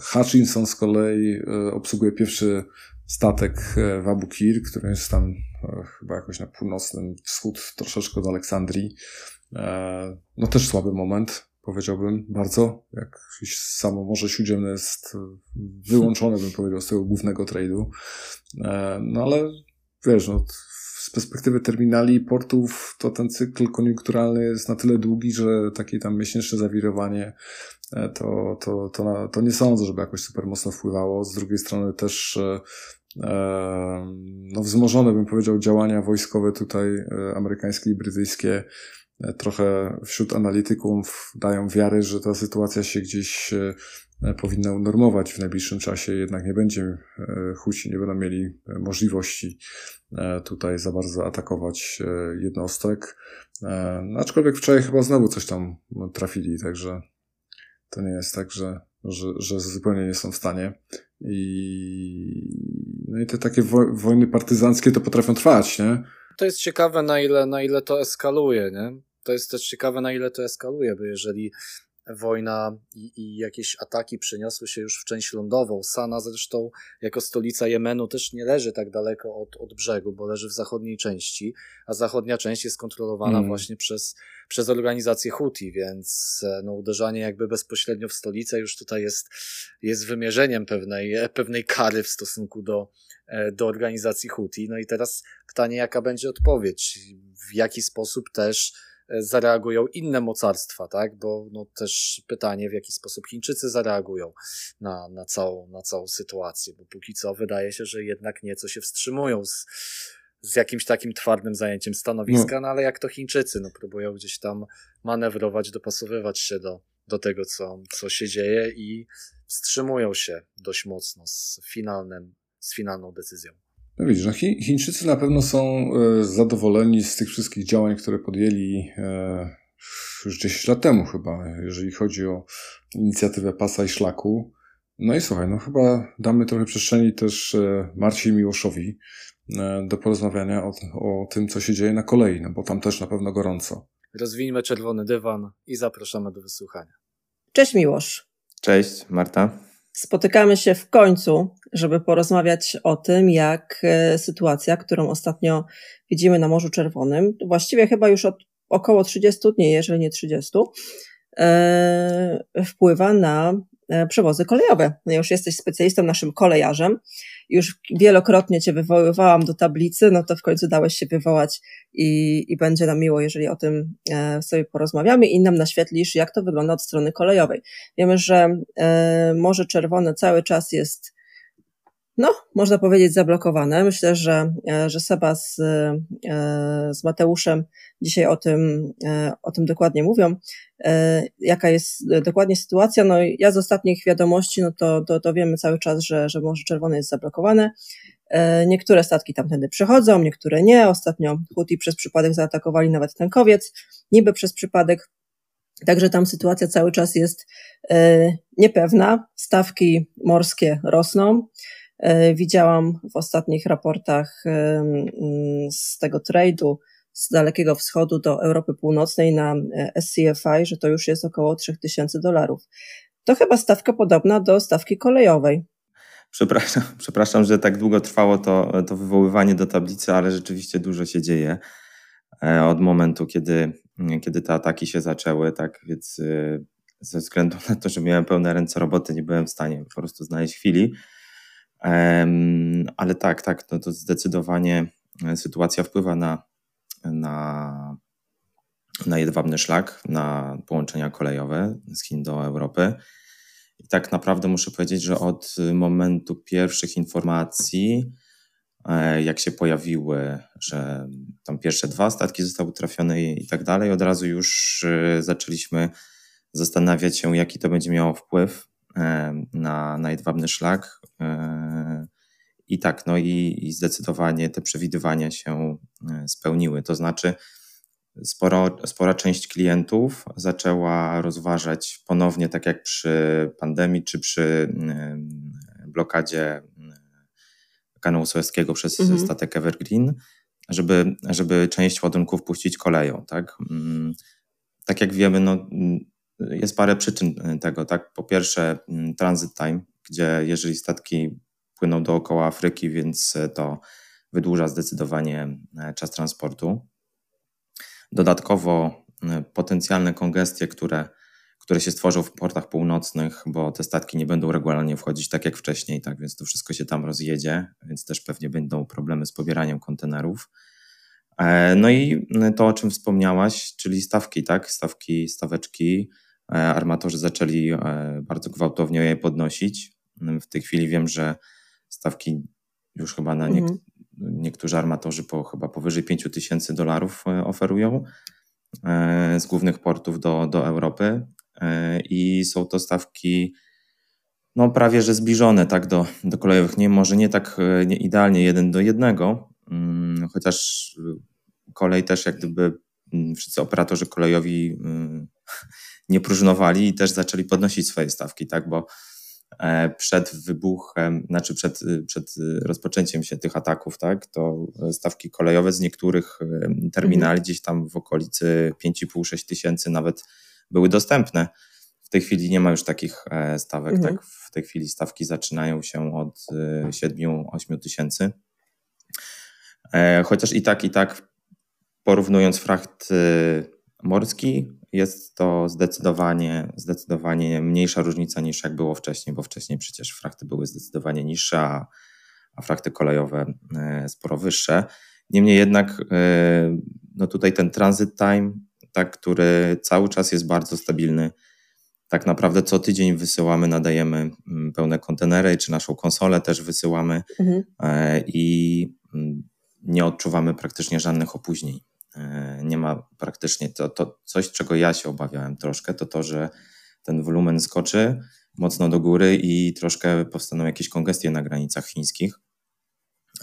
Hutchinson z kolei obsługuje pierwszy statek w Abu Kir, który jest tam E, chyba jakoś na północnym wschód, troszeczkę do Aleksandrii. E, no też słaby moment, powiedziałbym, bardzo. Jak samo Morze Śródziemne jest wyłączone, bym powiedział, z tego głównego trade'u. E, no ale wiesz, no, z perspektywy terminali i portów, to ten cykl koniunkturalny jest na tyle długi, że takie tam miesięczne zawirowanie to, to, to, to nie sądzę, żeby jakoś super mocno wpływało. Z drugiej strony też no, wzmożone, bym powiedział, działania wojskowe tutaj e, amerykańskie i brytyjskie e, trochę wśród analityków dają wiary, że ta sytuacja się gdzieś e, powinna unormować w najbliższym czasie, jednak nie będzie Husi, nie będą mieli możliwości tutaj za bardzo atakować jednostek. No, aczkolwiek wczoraj chyba znowu coś tam trafili, także to nie jest tak, że, że, że zupełnie nie są w stanie. I, no i te takie wo wojny partyzanckie to potrafią trwać, nie? To jest ciekawe, na ile, na ile to eskaluje, nie? To jest też ciekawe, na ile to eskaluje, bo jeżeli wojna i, i, jakieś ataki przeniosły się już w część lądową. Sana zresztą jako stolica Jemenu też nie leży tak daleko od, od brzegu, bo leży w zachodniej części, a zachodnia część jest kontrolowana mm. właśnie przez, przez organizację Houthi, więc e, no, uderzanie jakby bezpośrednio w stolicę już tutaj jest, jest wymierzeniem pewnej, pewnej kary w stosunku do, e, do organizacji Houthi. No i teraz pytanie, jaka będzie odpowiedź? W jaki sposób też zareagują inne mocarstwa, tak? Bo no, też pytanie, w jaki sposób Chińczycy zareagują na, na, całą, na całą sytuację, bo póki co wydaje się, że jednak nieco się wstrzymują z, z jakimś takim twardym zajęciem stanowiska, no. no ale jak to Chińczycy, no próbują gdzieś tam manewrować, dopasowywać się do, do tego, co, co się dzieje i wstrzymują się dość mocno z finalnym, z finalną decyzją. No widzisz, no Chińczycy na pewno są e, zadowoleni z tych wszystkich działań, które podjęli e, już 10 lat temu chyba, jeżeli chodzi o inicjatywę pasa i szlaku. No i słuchaj, no chyba damy trochę przestrzeni też e, Marcie Miłoszowi do porozmawiania o, o tym, co się dzieje na kolei, no bo tam też na pewno gorąco. Rozwijmy czerwony dywan i zapraszamy do wysłuchania. Cześć Miłosz. Cześć Marta. Spotykamy się w końcu, żeby porozmawiać o tym, jak e, sytuacja, którą ostatnio widzimy na Morzu Czerwonym, właściwie chyba już od około 30 dni, jeżeli nie 30, e, wpływa na e, przewozy kolejowe. No już jesteś specjalistą, naszym kolejarzem. Już wielokrotnie Cię wywoływałam do tablicy, no to w końcu dałeś się wywołać i, i będzie nam miło, jeżeli o tym e, sobie porozmawiamy i nam naświetlisz, jak to wygląda od strony kolejowej. Wiemy, że e, Morze Czerwone cały czas jest no, można powiedzieć, zablokowane. Myślę, że, e, że Seba z, z Mateuszem dzisiaj o tym, o tym dokładnie mówią. Jaka jest dokładnie sytuacja? No, ja z ostatnich wiadomości, no to, to, to wiemy cały czas, że, że Morze Czerwone jest zablokowane. E, niektóre statki tamtędy przechodzą, niektóre nie. Ostatnio Houthi przez przypadek zaatakowali nawet tankowiec, niby przez przypadek. Także tam sytuacja cały czas jest e, niepewna. Stawki morskie rosną. E, widziałam w ostatnich raportach z tego trade'u z Dalekiego Wschodu do Europy Północnej na SCFI, że to już jest około 3000 dolarów. To chyba stawka podobna do stawki kolejowej. Przepraszam, *laughs* przepraszam, że tak długo trwało to, to wywoływanie do tablicy, ale rzeczywiście dużo się dzieje e, od momentu, kiedy, kiedy te ataki się zaczęły, tak więc e, ze względu na to, że miałem pełne ręce roboty, nie byłem w stanie po prostu znaleźć chwili. Ale tak, tak, no to zdecydowanie e, sytuacja wpływa na, na, na jedwabny szlak, na połączenia kolejowe z Chin do Europy. I tak naprawdę muszę powiedzieć, że od momentu pierwszych informacji, e, jak się pojawiły, że tam pierwsze dwa statki zostały trafione i tak dalej, od razu już e, zaczęliśmy zastanawiać się, jaki to będzie miało wpływ na, na jedwabny szlak. I tak, no i, i zdecydowanie te przewidywania się spełniły. To znaczy, sporo, spora część klientów zaczęła rozważać ponownie, tak jak przy pandemii czy przy blokadzie kanału Suezkiego przez mhm. statek Evergreen, żeby, żeby część ładunków puścić koleją. Tak, mm, tak jak wiemy, no, mm, jest parę przyczyn tego. Tak? Po pierwsze, mm, transit time, gdzie jeżeli statki płyną dookoła Afryki, więc to wydłuża zdecydowanie e, czas transportu. Dodatkowo e, potencjalne kongestie, które, które się stworzą w portach północnych, bo te statki nie będą regularnie wchodzić tak jak wcześniej, tak więc to wszystko się tam rozjedzie, więc też pewnie będą problemy z pobieraniem kontenerów. E, no i to, o czym wspomniałaś, czyli stawki, tak? Stawki, staweczki. E, armatorzy zaczęli bardzo gwałtownie je podnosić. W tej chwili wiem, że stawki już chyba na nie, mhm. niektórzy armatorzy po chyba powyżej 5 tysięcy dolarów e, oferują e, z głównych portów do, do Europy. E, i są to stawki no prawie że zbliżone tak do, do kolejowych, nie, może nie tak nie idealnie jeden do jednego, mm, chociaż kolej też jak gdyby mm, wszyscy operatorzy kolejowi mm, *laughs* nie próżnowali i też zaczęli podnosić swoje stawki, tak, bo przed wybuchem, znaczy przed, przed rozpoczęciem się tych ataków, tak, to stawki kolejowe z niektórych e, terminali mhm. gdzieś tam w okolicy 5,5-6 tysięcy nawet były dostępne. W tej chwili nie ma już takich e, stawek, mhm. tak, w tej chwili stawki zaczynają się od 7-8 tysięcy. Chociaż i tak, i tak porównując fracht morski, jest to zdecydowanie, zdecydowanie mniejsza różnica niż jak było wcześniej, bo wcześniej przecież frachty były zdecydowanie niższe, a, a frachty kolejowe e, sporo wyższe. Niemniej jednak e, no tutaj ten transit time, tak, który cały czas jest bardzo stabilny. Tak naprawdę co tydzień wysyłamy, nadajemy mm, pełne kontenery, czy naszą konsolę też wysyłamy mhm. E, i mm, nie odczuwamy praktycznie żadnych opóźnień. E, nie ma praktycznie to, to coś, czego ja się obawiałem troszkę, to to, że ten wolumen skoczy mocno do góry i troszkę powstaną jakieś kongestie na granicach chińskich.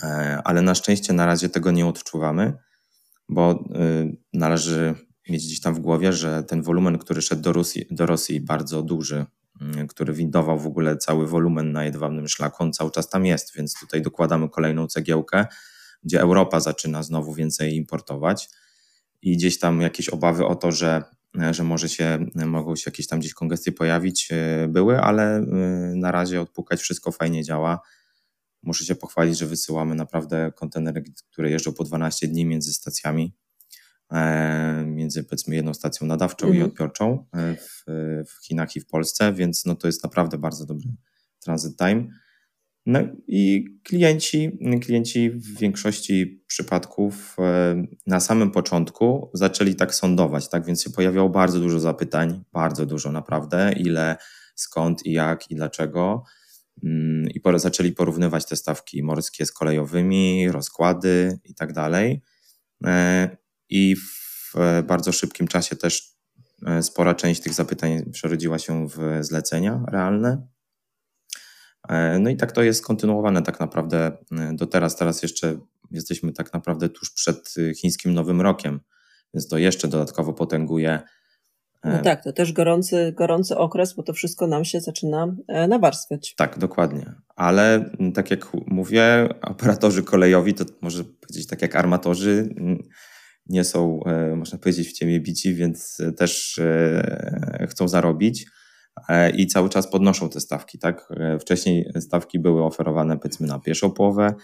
E, ale na szczęście na razie tego nie odczuwamy, bo y, należy mieć gdzieś tam w głowie, że ten wolumen, który szedł do Rosji, do Rosji bardzo duży, y, który windował w ogóle cały wolumen na jedwabnym szlaku, on cały czas tam jest, więc tutaj dokładamy kolejną cegiełkę, gdzie Europa zaczyna znowu więcej importować i gdzieś tam jakieś obawy o to, że, że może się, mogą się jakieś tam gdzieś kongestie pojawić, e, były, ale e, na razie odpukać wszystko fajnie działa. Muszę się pochwalić, że wysyłamy naprawdę kontenery, które jeżdżą po 12 dni między stacjami, e, między powiedzmy jedną stacją nadawczą mhm. i odbiorczą w, w Chinach i w Polsce, więc no to jest naprawdę bardzo dobry transit time. No i klienci, klienci w większości przypadków e, na samym początku zaczęli tak sądować, tak więc się pojawiało bardzo dużo zapytań, bardzo dużo naprawdę, ile, skąd i jak i dlaczego. Mm, I zaczęli porównywać te stawki morskie z kolejowymi, rozkłady i tak dalej. E, I w bardzo szybkim czasie też e, spora część tych zapytań przerodziła się w zlecenia realne. E, no i tak to jest kontynuowane tak naprawdę e, do teraz. Teraz jeszcze jesteśmy tak naprawdę tuż przed e, chińskim Nowym Rokiem, więc to jeszcze dodatkowo potęguje. No tak, to też gorący, gorący okres, bo to wszystko nam się zaczyna nawarstwiać. Tak, dokładnie. Ale tak jak mówię, operatorzy kolejowi, to może powiedzieć tak jak armatorzy, nie są, można powiedzieć, w ciemię bici, więc też chcą zarobić. E, i cały czas podnoszą te stawki. Tak? E, wcześniej stawki były oferowane powiedzmy na pierwszą połowę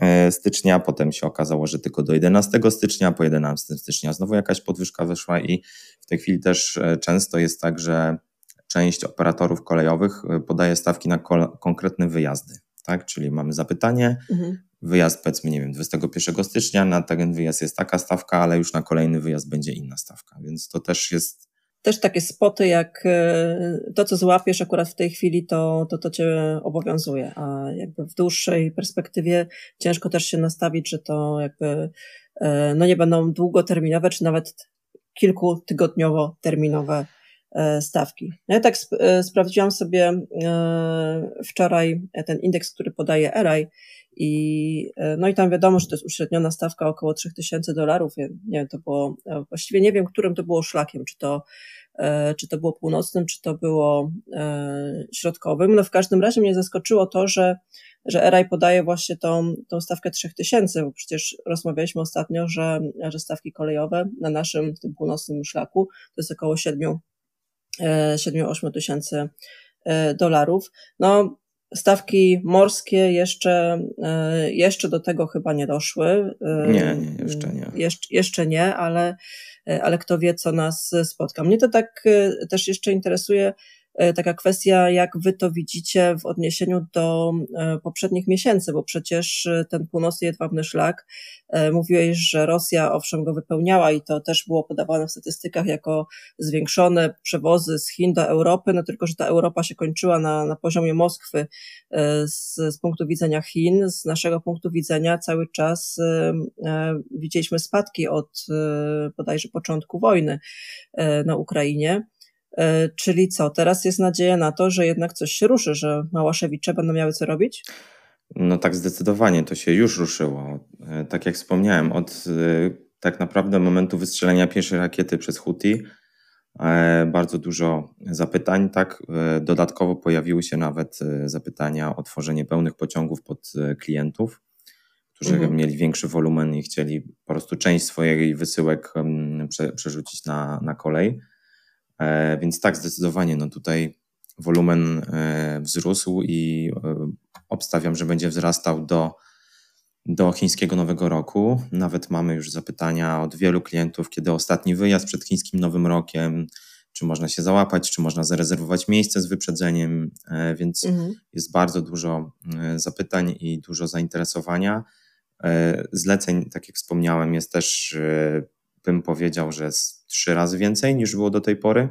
e, stycznia, potem się okazało, że tylko do 11 stycznia, po 11 stycznia znowu jakaś podwyżka wyszła i w tej chwili też często jest tak, że część operatorów kolejowych podaje stawki na konkretne wyjazdy. Tak? Czyli mamy zapytanie, mhm. wyjazd powiedzmy, nie wiem, 21 stycznia, na ten wyjazd jest taka stawka, ale już na kolejny wyjazd będzie inna stawka, więc to też jest też takie spoty, jak e, to, co złapiesz akurat w tej chwili, to, to, to cię obowiązuje, a jakby w dłuższej perspektywie ciężko też się nastawić, że to jakby e, no nie będą długoterminowe, czy nawet kilkutygodniowo terminowe stawki. Ja tak sp sprawdziłam sobie wczoraj ten indeks, który podaje ERAI i, no i tam wiadomo, że to jest uśredniona stawka około 3000 dolarów. Ja nie wiem, to było, właściwie nie wiem, którym to było szlakiem, czy to E, czy to było północnym, czy to było e, środkowym. No w każdym razie mnie zaskoczyło to, że, że ERAI podaje właśnie tą, tą stawkę 3000, bo przecież rozmawialiśmy ostatnio, że, że stawki kolejowe na naszym tym północnym szlaku to jest około 7-8 e, tysięcy dolarów. No, stawki morskie jeszcze, jeszcze do tego chyba nie doszły. Nie, nie, jeszcze nie. Jesz, jeszcze nie, ale E, ale kto wie, co nas spotka. Mnie to tak e, też jeszcze interesuje, e, taka kwestia, jak wy to widzicie w odniesieniu do poprzednich miesięcy, bo przecież ten północny jedwabny szlak, mówiłeś, że Rosja owszem go wypełniała i to też było podawane w statystykach jako zwiększone przewozy z Chin do Europy, no tylko, że ta Europa się kończyła na, na poziomie Moskwy z, z punktu widzenia Chin, z naszego punktu widzenia cały czas widzieliśmy spadki od bodajże początku wojny na Ukrainie. E, czyli co, teraz jest nadzieja na to, że jednak coś się ruszy, że Małaszewicze będą miały co robić? No tak, zdecydowanie to się już ruszyło. E, tak jak wspomniałem, od e, tak naprawdę momentu wystrzelenia pierwszej rakiety przez Houthi bardzo dużo zapytań, tak. Dodatkowo pojawiły się nawet zapytania o tworzenie pełnych pociągów pod klientów, którzy mhm. mieli większy wolumen i chcieli po prostu część swojej wysyłek przerzucić na, na kolej. E, więc tak, zdecydowanie, no tutaj wolumen e, wzrósł i e, obstawiam, że będzie wzrastał do, do chińskiego Nowego Roku. Nawet mamy już zapytania od wielu klientów, kiedy ostatni wyjazd przed chińskim Nowym Rokiem, czy można się załapać, czy można zarezerwować miejsce z wyprzedzeniem, więc mhm. jest bardzo dużo zapytań i dużo zainteresowania. Zleceń, tak jak wspomniałem, jest też bym powiedział, że jest trzy razy więcej niż było do tej pory.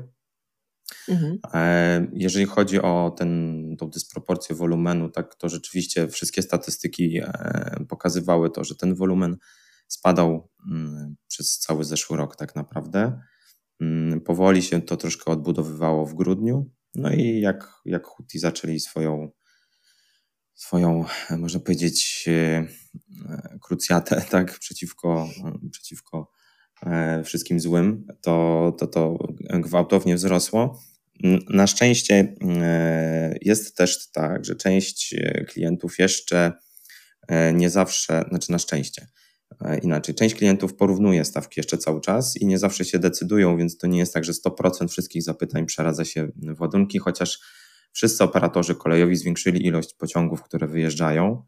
Mhm. E, jeżeli chodzi o ten, tą dysproporcję wolumenu, tak to rzeczywiście wszystkie statystyki e, pokazywały to, że ten wolumen spadał mm, przez cały zeszły rok tak naprawdę. Mm, powoli się to troszkę odbudowywało w grudniu. No i jak, jak Huti zaczęli swoją, swoją, można powiedzieć, e, krucjatę *laughs* tak, przeciwko, przeciwko E, wszystkim złym, to, to to gwałtownie wzrosło. Na szczęście e, jest też tak, że część e, klientów jeszcze nie zawsze, znaczy na szczęście, inaczej, część klientów porównuje stawki jeszcze cały czas i nie zawsze się decydują, więc to nie jest tak, że 100% wszystkich zapytań przeradza się w ładunki, chociaż wszyscy operatorzy kolejowi zwiększyli ilość pociągów, które wyjeżdżają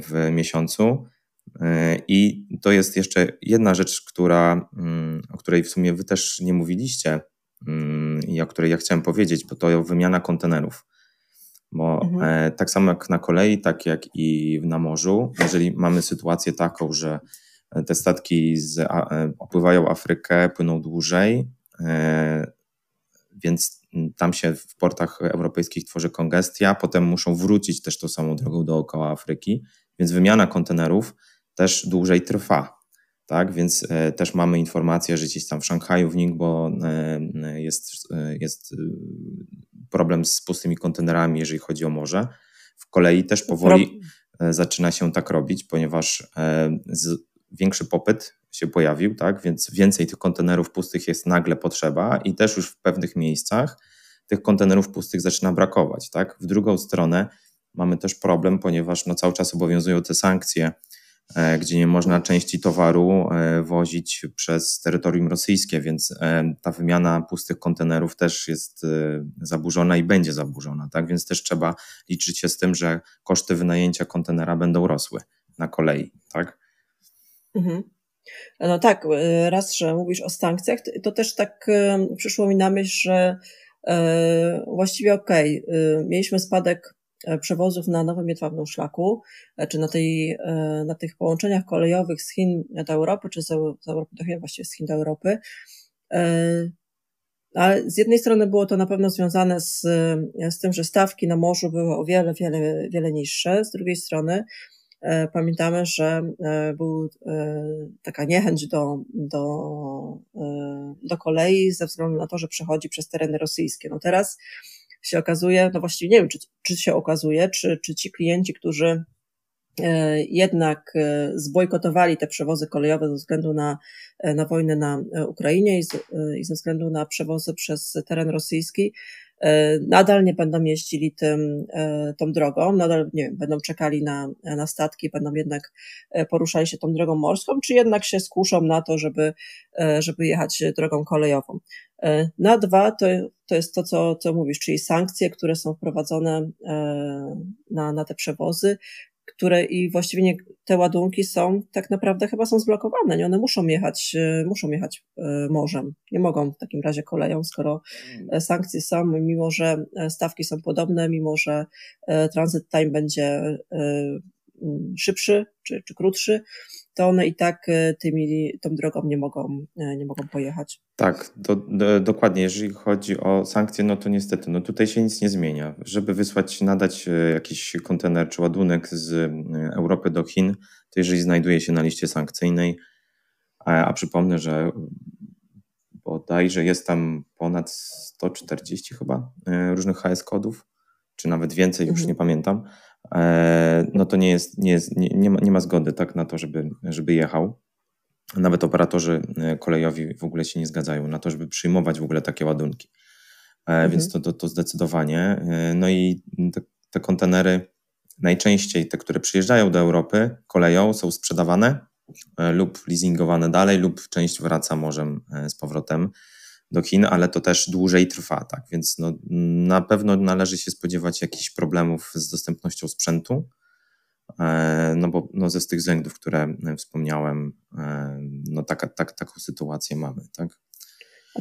w miesiącu. I to jest jeszcze jedna rzecz, która, mm, o której w sumie Wy też nie mówiliście mm, i o której ja chciałem powiedzieć, bo to wymiana kontenerów. Bo mhm. E, tak samo jak na kolei, tak jak i na morzu, jeżeli mamy sytuację taką, że te statki z, e, opływają Afrykę, płyną dłużej, e, więc tam się w portach europejskich tworzy kongestia, potem muszą wrócić też tą samą drogą dookoła Afryki, więc wymiana kontenerów też dłużej trwa. Tak, więc e, też mamy informację, że gdzieś tam w Szanghaju, w Ningbo e, jest, e, jest problem z pustymi kontenerami, jeżeli chodzi o morze. W kolei też powoli zaczyna się tak robić, ponieważ większy popyt się pojawił, tak, więc więcej tych kontenerów pustych jest nagle potrzeba i też już w pewnych miejscach tych kontenerów pustych zaczyna brakować, tak. W drugą stronę mamy też problem, ponieważ no, cały czas obowiązują te sankcje gdzie nie można części towaru e, wozić przez terytorium rosyjskie, więc e, ta wymiana pustych kontenerów też jest zaburzona i będzie zaburzona, tak? Więc też trzeba liczyć się z tym, że koszty wynajęcia kontenera będą rosły na kolei, tak? Mhm. No tak, raz, że mówisz o sankcjach, to też tak przyszło mi na myśl, że właściwie okej, okay, mieliśmy spadek E, przewozów na Nowym Jedwabnym Szlaku, e, czy na, tej, e, na tych połączeniach kolejowych z Chin do Europy, czy z, Europy do Chin, właściwie z Chin do Europy. Ale z jednej strony było to na pewno związane z, z tym, że stawki na morzu były o wiele, wiele, wiele niższe. Z drugiej strony pamiętamy, że był taka niechęć do, do, do kolei ze względu na to, że przechodzi przez tereny rosyjskie. No teraz się okazuje, no właściwie nie wiem, czy, czy się okazuje, czy, czy ci klienci, którzy E, jednak e, zbojkotowali te przewozy kolejowe ze względu na, e, na wojnę na Ukrainie i, z, i ze względu na przewozy przez teren rosyjski, nadal nie będą jeździli tym, tą drogą, nadal nie wiem, będą czekali na, na statki, będą jednak poruszali się tą drogą morską, czy jednak się skuszą na to, żeby, żeby jechać drogą kolejową. Na dwa to, to jest to, co, co mówisz, czyli sankcje, które są wprowadzone na, na te przewozy, które i właściwie nie, te ładunki są tak naprawdę chyba są zblokowane, nie? One muszą jechać, e, muszą jechać e, morzem. Nie mogą w takim razie koleją, skoro e, sankcje są, mimo że stawki są podobne, mimo że transit time będzie szybszy czy, czy krótszy, to one i tak e, tymi, tą drogą nie mogą, e, nie mogą pojechać. Tak, do, do, dokładnie. Jeżeli chodzi o sankcje, no to niestety, no tutaj się nic nie zmienia. Żeby wysłać, nadać e, jakiś kontener czy ładunek z Europy do Chin, to jeżeli znajduje się na liście sankcyjnej, a, a przypomnę, że bodajże jest tam ponad 140 chyba różnych HS kodów, czy nawet więcej, już mhm. nie pamiętam no to nie jest, nie, jest, nie, nie, ma, nie ma zgody tak na to, żeby, żeby jechał. Nawet operatorzy e, kolejowi w ogóle się nie zgadzają na to, żeby przyjmować w ogóle takie ładunki. E, mhm. Więc to, to, to zdecydowanie. No i te, te kontenery najczęściej te, które przyjeżdżają do Europy koleją, są sprzedawane lub leasingowane dalej, lub część wraca morzem z powrotem do Chin, ale to też dłużej trwa, tak? Więc no, na pewno należy się spodziewać jakichś problemów z dostępnością sprzętu, e, no bo no ze z tych względów, które wspomniałem, e, no taka, tak, taką sytuację mamy, tak?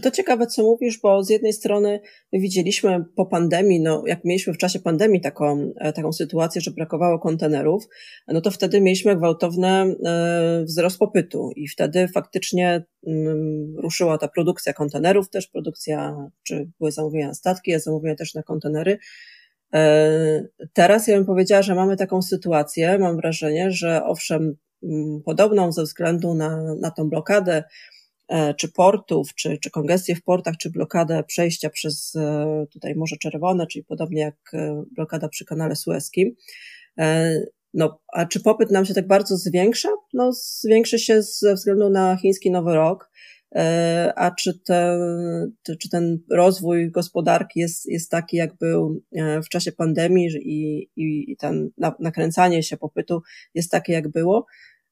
To ciekawe, co mówisz, bo z jednej strony widzieliśmy po pandemii, no jak mieliśmy w czasie pandemii taką, e, taką sytuację, że brakowało kontenerów, no to wtedy mieliśmy gwałtowny e, wzrost popytu i wtedy faktycznie mm, ruszyła ta produkcja kontenerów, też produkcja, czy były zamówienia na statki, a zamówienia też na kontenery. E, teraz ja bym powiedziała, że mamy taką sytuację, mam wrażenie, że owszem, mm, podobną ze względu na, na tą blokadę, czy portów, czy, czy kongestię w portach, czy blokadę przejścia przez e, tutaj Morze Czerwone, czyli podobnie jak e, blokada przy kanale Suezkim. No, a czy popyt nam się tak bardzo zwiększa? No, zwiększy się ze względu na chiński Nowy Rok. A czy ten, czy ten rozwój gospodarki jest, jest taki, jak był w czasie pandemii i, i, i ten nakręcanie się popytu jest takie, jak było?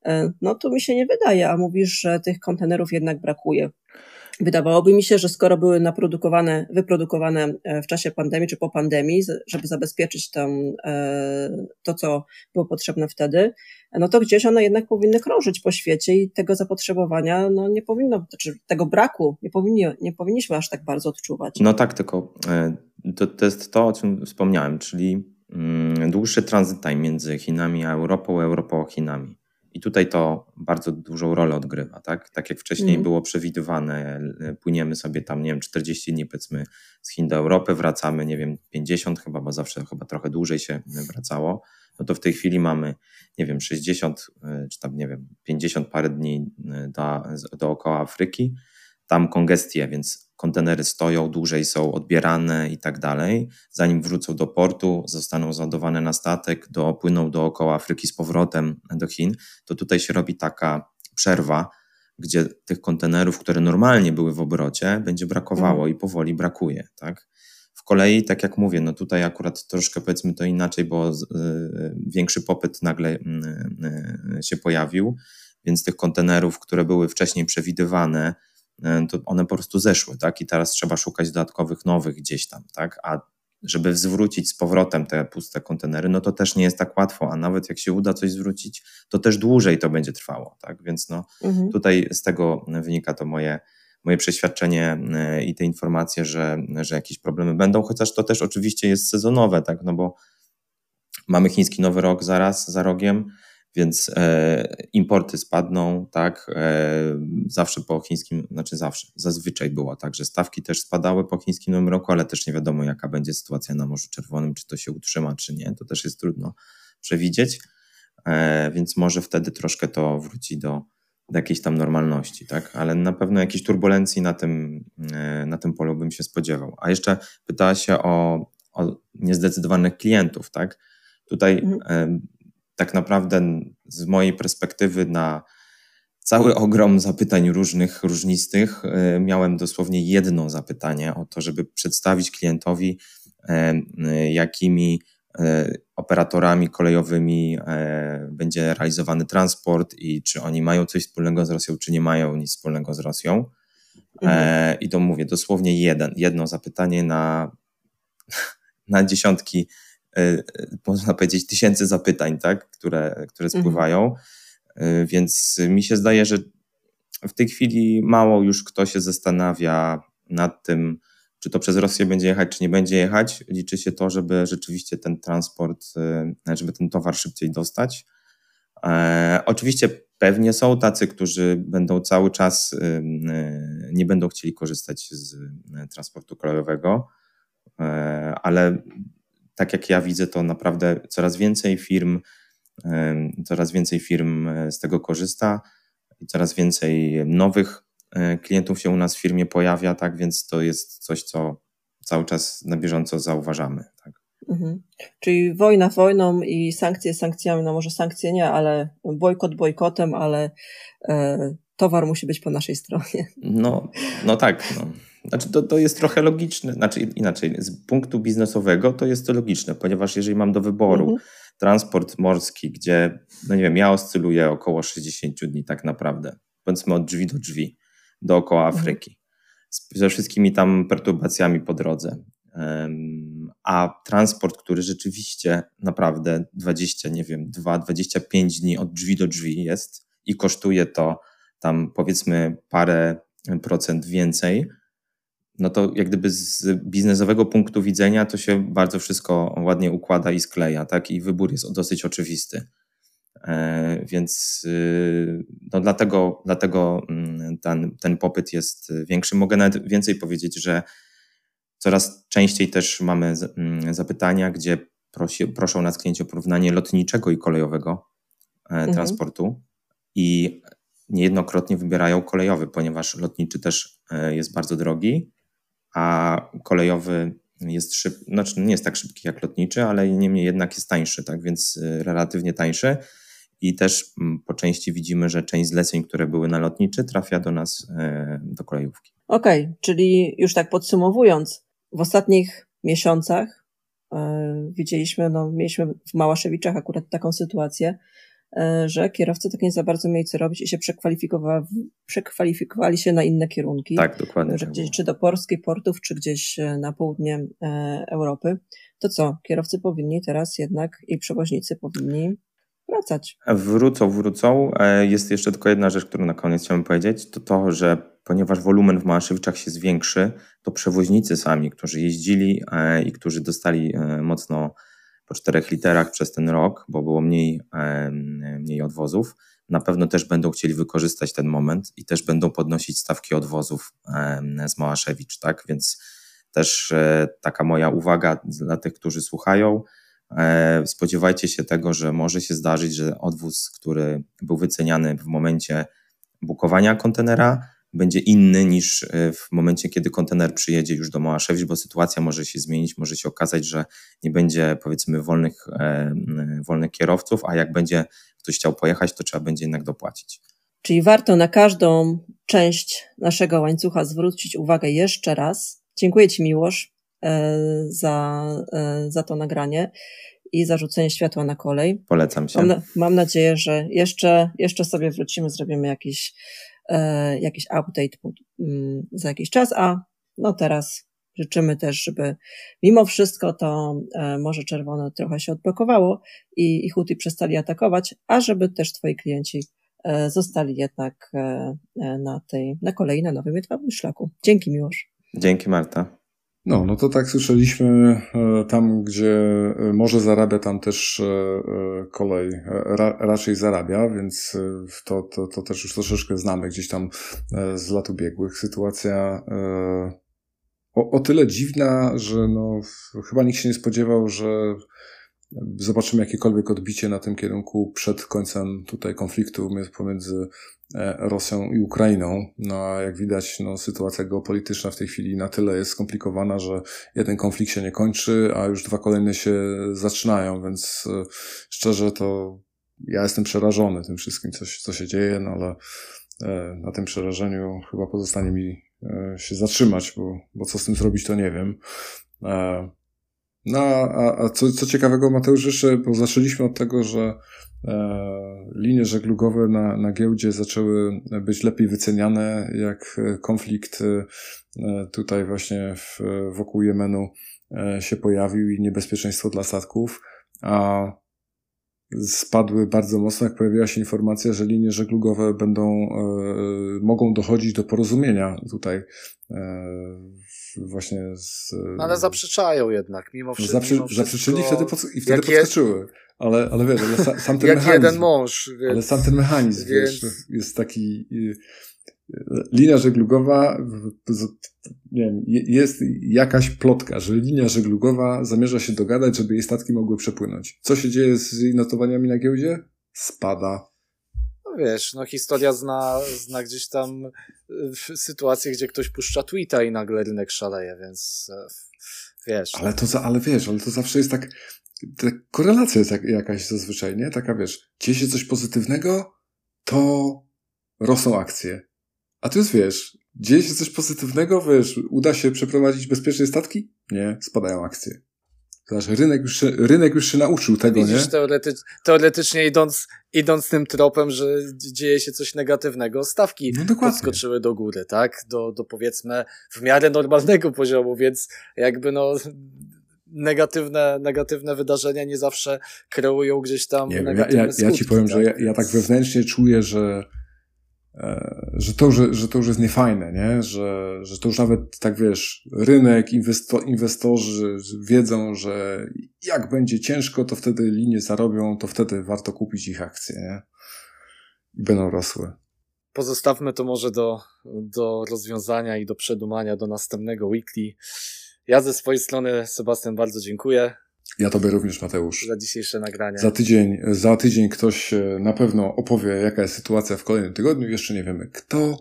E, no to mi się nie wydaje, a mówisz, że tych kontenerów jednak brakuje. Wydawałoby mi się, że skoro były naprodukowane, wyprodukowane e, w czasie pandemii czy po pandemii, żeby zabezpieczyć tam e, to, co było potrzebne wtedy, no to gdzieś one jednak powinny krążyć po świecie i tego zapotrzebowania no nie powinno, znaczy tego braku nie, powinni, nie powinniśmy aż tak bardzo odczuwać. No tak, tylko to, to jest to, o czym wspomniałem, czyli mm, dłuższy transit time między Chinami a Europą, Europą a Chinami. I tutaj to bardzo dużą rolę odgrywa, tak? Tak jak wcześniej mm. było przewidywane, płyniemy sobie tam, nie wiem, 40 dni powiedzmy z Chin do Europy, wracamy, nie wiem, 50 chyba, bo zawsze chyba trochę dłużej się wracało, no to w tej chwili mamy, nie wiem, 60 y, czy tam, nie wiem, 50 parę dni do, dookoła Afryki, tam kongestie, więc kontenery stoją, dłużej są odbierane i tak dalej. Zanim wrócą do portu, zostaną załadowane na statek, dopłyną dookoła Afryki z powrotem do Chin, to tutaj się robi taka przerwa, gdzie tych kontenerów, które normalnie były w obrocie, będzie brakowało mhm. i powoli brakuje, tak? W kolei, tak jak mówię, no tutaj akurat troszkę powiedzmy to inaczej, bo y, większy popyt nagle y, y, się pojawił, więc tych kontenerów, które były wcześniej przewidywane, to one po prostu zeszły, tak? I teraz trzeba szukać dodatkowych nowych gdzieś tam, tak? A żeby zwrócić z powrotem te puste kontenery, no to też nie jest tak łatwo, a nawet jak się uda coś zwrócić, to też dłużej to będzie trwało, tak? Więc no mhm. tutaj z tego wynika to moje, moje przeświadczenie e, i te informacje, że, że jakieś problemy będą, chociaż to też oczywiście jest sezonowe, tak? No bo mamy chiński nowy rok zaraz, za rogiem, więc e, importy spadną, tak, e, zawsze po chińskim, znaczy zawsze, zazwyczaj było tak, że stawki też spadały po chińskim nowym roku, ale też nie wiadomo jaka będzie sytuacja na Morzu Czerwonym, czy to się utrzyma, czy nie, to też jest trudno przewidzieć. więc może wtedy troszkę to wróci do, do jakiejś tam normalności, tak? Ale na pewno jakiejś turbulencji na tym, na tym polu bym się spodziewał. A jeszcze pytała się o, o niezdecydowanych klientów, tak? Tutaj mhm. Tak naprawdę z mojej perspektywy na cały ogrom zapytań różnych, różnistych. E, miałem dosłownie jedno zapytanie o to, żeby przedstawić klientowi, e, jakimi e, operatorami kolejowymi będzie realizowany transport i czy oni mają coś wspólnego z Rosją, czy nie mają nic wspólnego z Rosją. Mhm. I to mówię, dosłownie jeden, jedno zapytanie na, *laughs* na dziesiątki, można powiedzieć, tysięcy zapytań, tak, które, które mhm. spływają. Mhm. Więc mi się zdaje, że w tej chwili mało już kto się zastanawia nad tym, czy to przez Rosję będzie jechać, czy nie będzie jechać. Liczy się to, żeby rzeczywiście ten transport, y, żeby ten towar szybciej dostać. E, oczywiście pewnie są tacy, którzy będą cały czas, nie będą chcieli korzystać z transportu kolejowego, e, ale tak jak ja widzę, to naprawdę coraz więcej firm Coraz więcej firm e, z tego korzysta i coraz więcej nowych e, klientów się u nas w firmie pojawia, tak więc to jest coś, co cały czas na bieżąco zauważamy. Tak. Mhm. Czyli wojna wojną i sankcje sankcjami, no może sankcje nie, ale bojkot bojkotem, ale e, towar musi być po naszej stronie. No, no tak. No. Znaczy to, to jest trochę logiczne, znaczy inaczej, z punktu biznesowego to jest to logiczne, ponieważ jeżeli mam do wyboru mhm transport morski, gdzie, no nie wiem, ja oscyluję około 60 dni tak naprawdę, powiedzmy od drzwi do drzwi, dookoła mhm. Afryki, ze wszystkimi tam perturbacjami po drodze. A transport, który rzeczywiście naprawdę 20, nie wiem, 2, 25 dni od drzwi do drzwi jest i kosztuje to tam powiedzmy parę procent więcej, no to jak gdyby z biznesowego punktu widzenia to się bardzo wszystko ładnie układa i skleja, tak? I wybór jest dosyć oczywisty. E, więc y, no dlatego, dlatego mm, ten, ten popyt jest większy. Mogę nawet więcej powiedzieć, że coraz częściej też mamy mm, zapytania, gdzie prosi, proszą nas klienci o porównanie lotniczego i kolejowego e, mhm. transportu i niejednokrotnie wybierają kolejowy, ponieważ lotniczy też e, jest bardzo drogi, a kolejowy jest szyb, znaczy nie jest tak szybki jak lotniczy, ale niemniej jednak jest tańszy, tak więc y, relatywnie tańszy. I też mm, po części widzimy, że część zleceń, które były na lotniczy, trafia do nas e, do kolejówki. Okej, okay, czyli już tak podsumowując, w ostatnich miesiącach e, widzieliśmy, no, mieliśmy w Małaszewiczach akurat taką sytuację, że kierowcy tak nie za bardzo mieli co robić i się przekwalifikowali, przekwalifikowali się na inne kierunki. Tak, dokładnie. Że tak gdzieś, czy do polskich portów, czy gdzieś e, na południe e, Europy. To co? Kierowcy powinni teraz jednak i przewoźnicy powinni wracać. Wrócą, wrócą. Jest jeszcze tylko jedna rzecz, którą na koniec chciałem powiedzieć, to to, że ponieważ wolumen w Małaszewiczach się zwiększy, to przewoźnicy sami, którzy jeździli i którzy dostali mocno po czterech literach przez ten rok, bo było mniej, mniej odwozów, na pewno też będą chcieli wykorzystać ten moment i też będą podnosić stawki odwozów z Małaszewicz, tak? Więc też e, taka moja uwaga dla tych, którzy słuchają. E, spodziewajcie się tego, że może się zdarzyć, że odwóz, który był wyceniany w momencie bukowania kontenera, będzie inny niż e, w momencie, kiedy kontener przyjedzie już do Małaszewicz, bo sytuacja może się zmienić, może się okazać, że nie będzie powiedzmy wolnych, e, wolnych kierowców, a jak będzie ktoś chciał pojechać, to trzeba będzie jednak dopłacić. Czyli warto na każdą część naszego łańcucha zwrócić uwagę jeszcze raz. Dziękuję Ci, Miłosz, e, za, za to nagranie i zarzucenie światła na kolej. Polecam się. Mam, mam nadzieję, że jeszcze, jeszcze sobie wrócimy, zrobimy jakiś jakiś update mm, za jakiś czas, a no teraz życzymy też, żeby mimo wszystko to e, Morze Czerwone trochę się odblokowało i, i Huty przestali atakować, a żeby też twoi klienci e, zostali jednak na tej, na kolei na nowym jedwabnym szlaku. Dzięki Miłosz. Dzięki Marta. No, no to tak słyszeliśmy, e, tam gdzie e, może zarabia, tam też e, kolej ra, raczej zarabia, więc to, to, to też już troszeczkę znamy gdzieś tam z lat ubiegłych. Sytuacja o, o tyle dziwna, że no, chyba nikt się nie spodziewał, że zobaczymy jakiekolwiek odbicie na tym kierunku przed końcem tutaj konfliktu pomiędzy e, Rosją i Ukrainą. No a jak widać, no, sytuacja geopolityczna w tej chwili na tyle jest skomplikowana, że jeden konflikt się nie kończy, a już dwa kolejne się zaczynają, więc e, szczerze to ja jestem przerażony tym wszystkim, co, co się dzieje, no ale e, na tym przerażeniu chyba pozostanie mi się zatrzymać, bo, bo co z tym zrobić, to nie wiem. No, a, a co, co ciekawego, Mateusz, jeszcze, bo zaczęliśmy od tego, że e, linie żeglugowe na, na giełdzie zaczęły być lepiej wyceniane, jak konflikt e, tutaj właśnie w, wokół Jemenu e, się pojawił i niebezpieczeństwo dla statków, a spadły bardzo mocno, jak pojawiła się informacja, że linie żeglugowe będą, e, mogą dochodzić do porozumienia tutaj e, właśnie z... No ale zaprzeczają jednak, mimo, wszy- Zaprzy, mimo wszystko. Zaprzeczyli wtedy pod, i wtedy podskoczyły. Ale, ale wiesz, ale sam ten *laughs* jak mechanizm... jeden mąż. Więc, ale sam ten mechanizm, więc... wiesz, jest taki... Linia żeglugowa, nie wiem, jest jakaś plotka, że linia żeglugowa zamierza się dogadać, żeby jej statki mogły przepłynąć. Co się dzieje z jej notowaniami na giełdzie? Spada wiesz, no historia zna, zna gdzieś tam e, sytuację, gdzie ktoś puszcza tweeta i nagle rynek szaleje, więc e, wiesz. Ale to, za, ale wiesz, ale to zawsze jest tak, ta korelacja jest jakaś zazwyczaj, nie? Taka wiesz, dzieje się coś pozytywnego, to rosną akcje. A tu jest, wiesz, dzieje się coś pozytywnego, wiesz, uda się przeprowadzić bezpieczne statki? Nie, spadają akcje. Znaczy, rynek już, się, rynek już się nauczył tego, Widzisz, nie? Teoretycz, teoretycznie idąc, idąc tym tropem, że dzieje się coś negatywnego, stawki no podskoczyły do góry, tak? Do, do powiedzmy w miarę normalnego *laughs* poziomu, więc jakby no negatywne, negatywne wydarzenia nie zawsze kreują gdzieś tam nie, negatywne ja, ja, ja ci powiem, tak? że ja, ja tak wewnętrznie czuję, że że to, że, że to już jest niefajne, nie? Że, że to już nawet, tak wiesz, rynek, inwesto, inwestorzy wiedzą, że jak będzie ciężko, to wtedy linie zarobią, to wtedy warto kupić ich akcje, nie? I będą rosły. Pozostawmy to może do, do rozwiązania i do przedumania do następnego weekly. Ja ze swojej strony, Sebastian, bardzo dziękuję. Ja tobie również, Mateusz. Za dzisiejsze nagranie. Za tydzień, za tydzień ktoś e, na pewno opowie, jaka jest sytuacja w kolejnym tygodniu. Jeszcze nie wiemy kto,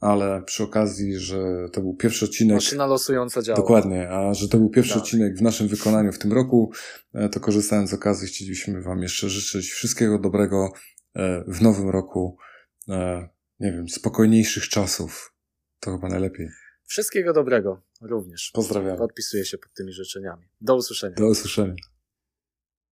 ale przy okazji, że to był pierwszy odcinek. Maszyna losująca działa. Dokładnie, a że to był pierwszy tak. odcinek w naszym wykonaniu w tym roku, e, to korzystając z okazji chcieliśmy Wam jeszcze życzyć wszystkiego dobrego e, w nowym roku. Nie wiem, spokojniejszych czasów. To chyba najlepiej. Wszystkiego dobrego również. Pozdrawiam. Podpisuję się pod tymi życzeniami. Do usłyszenia. Do usłyszenia.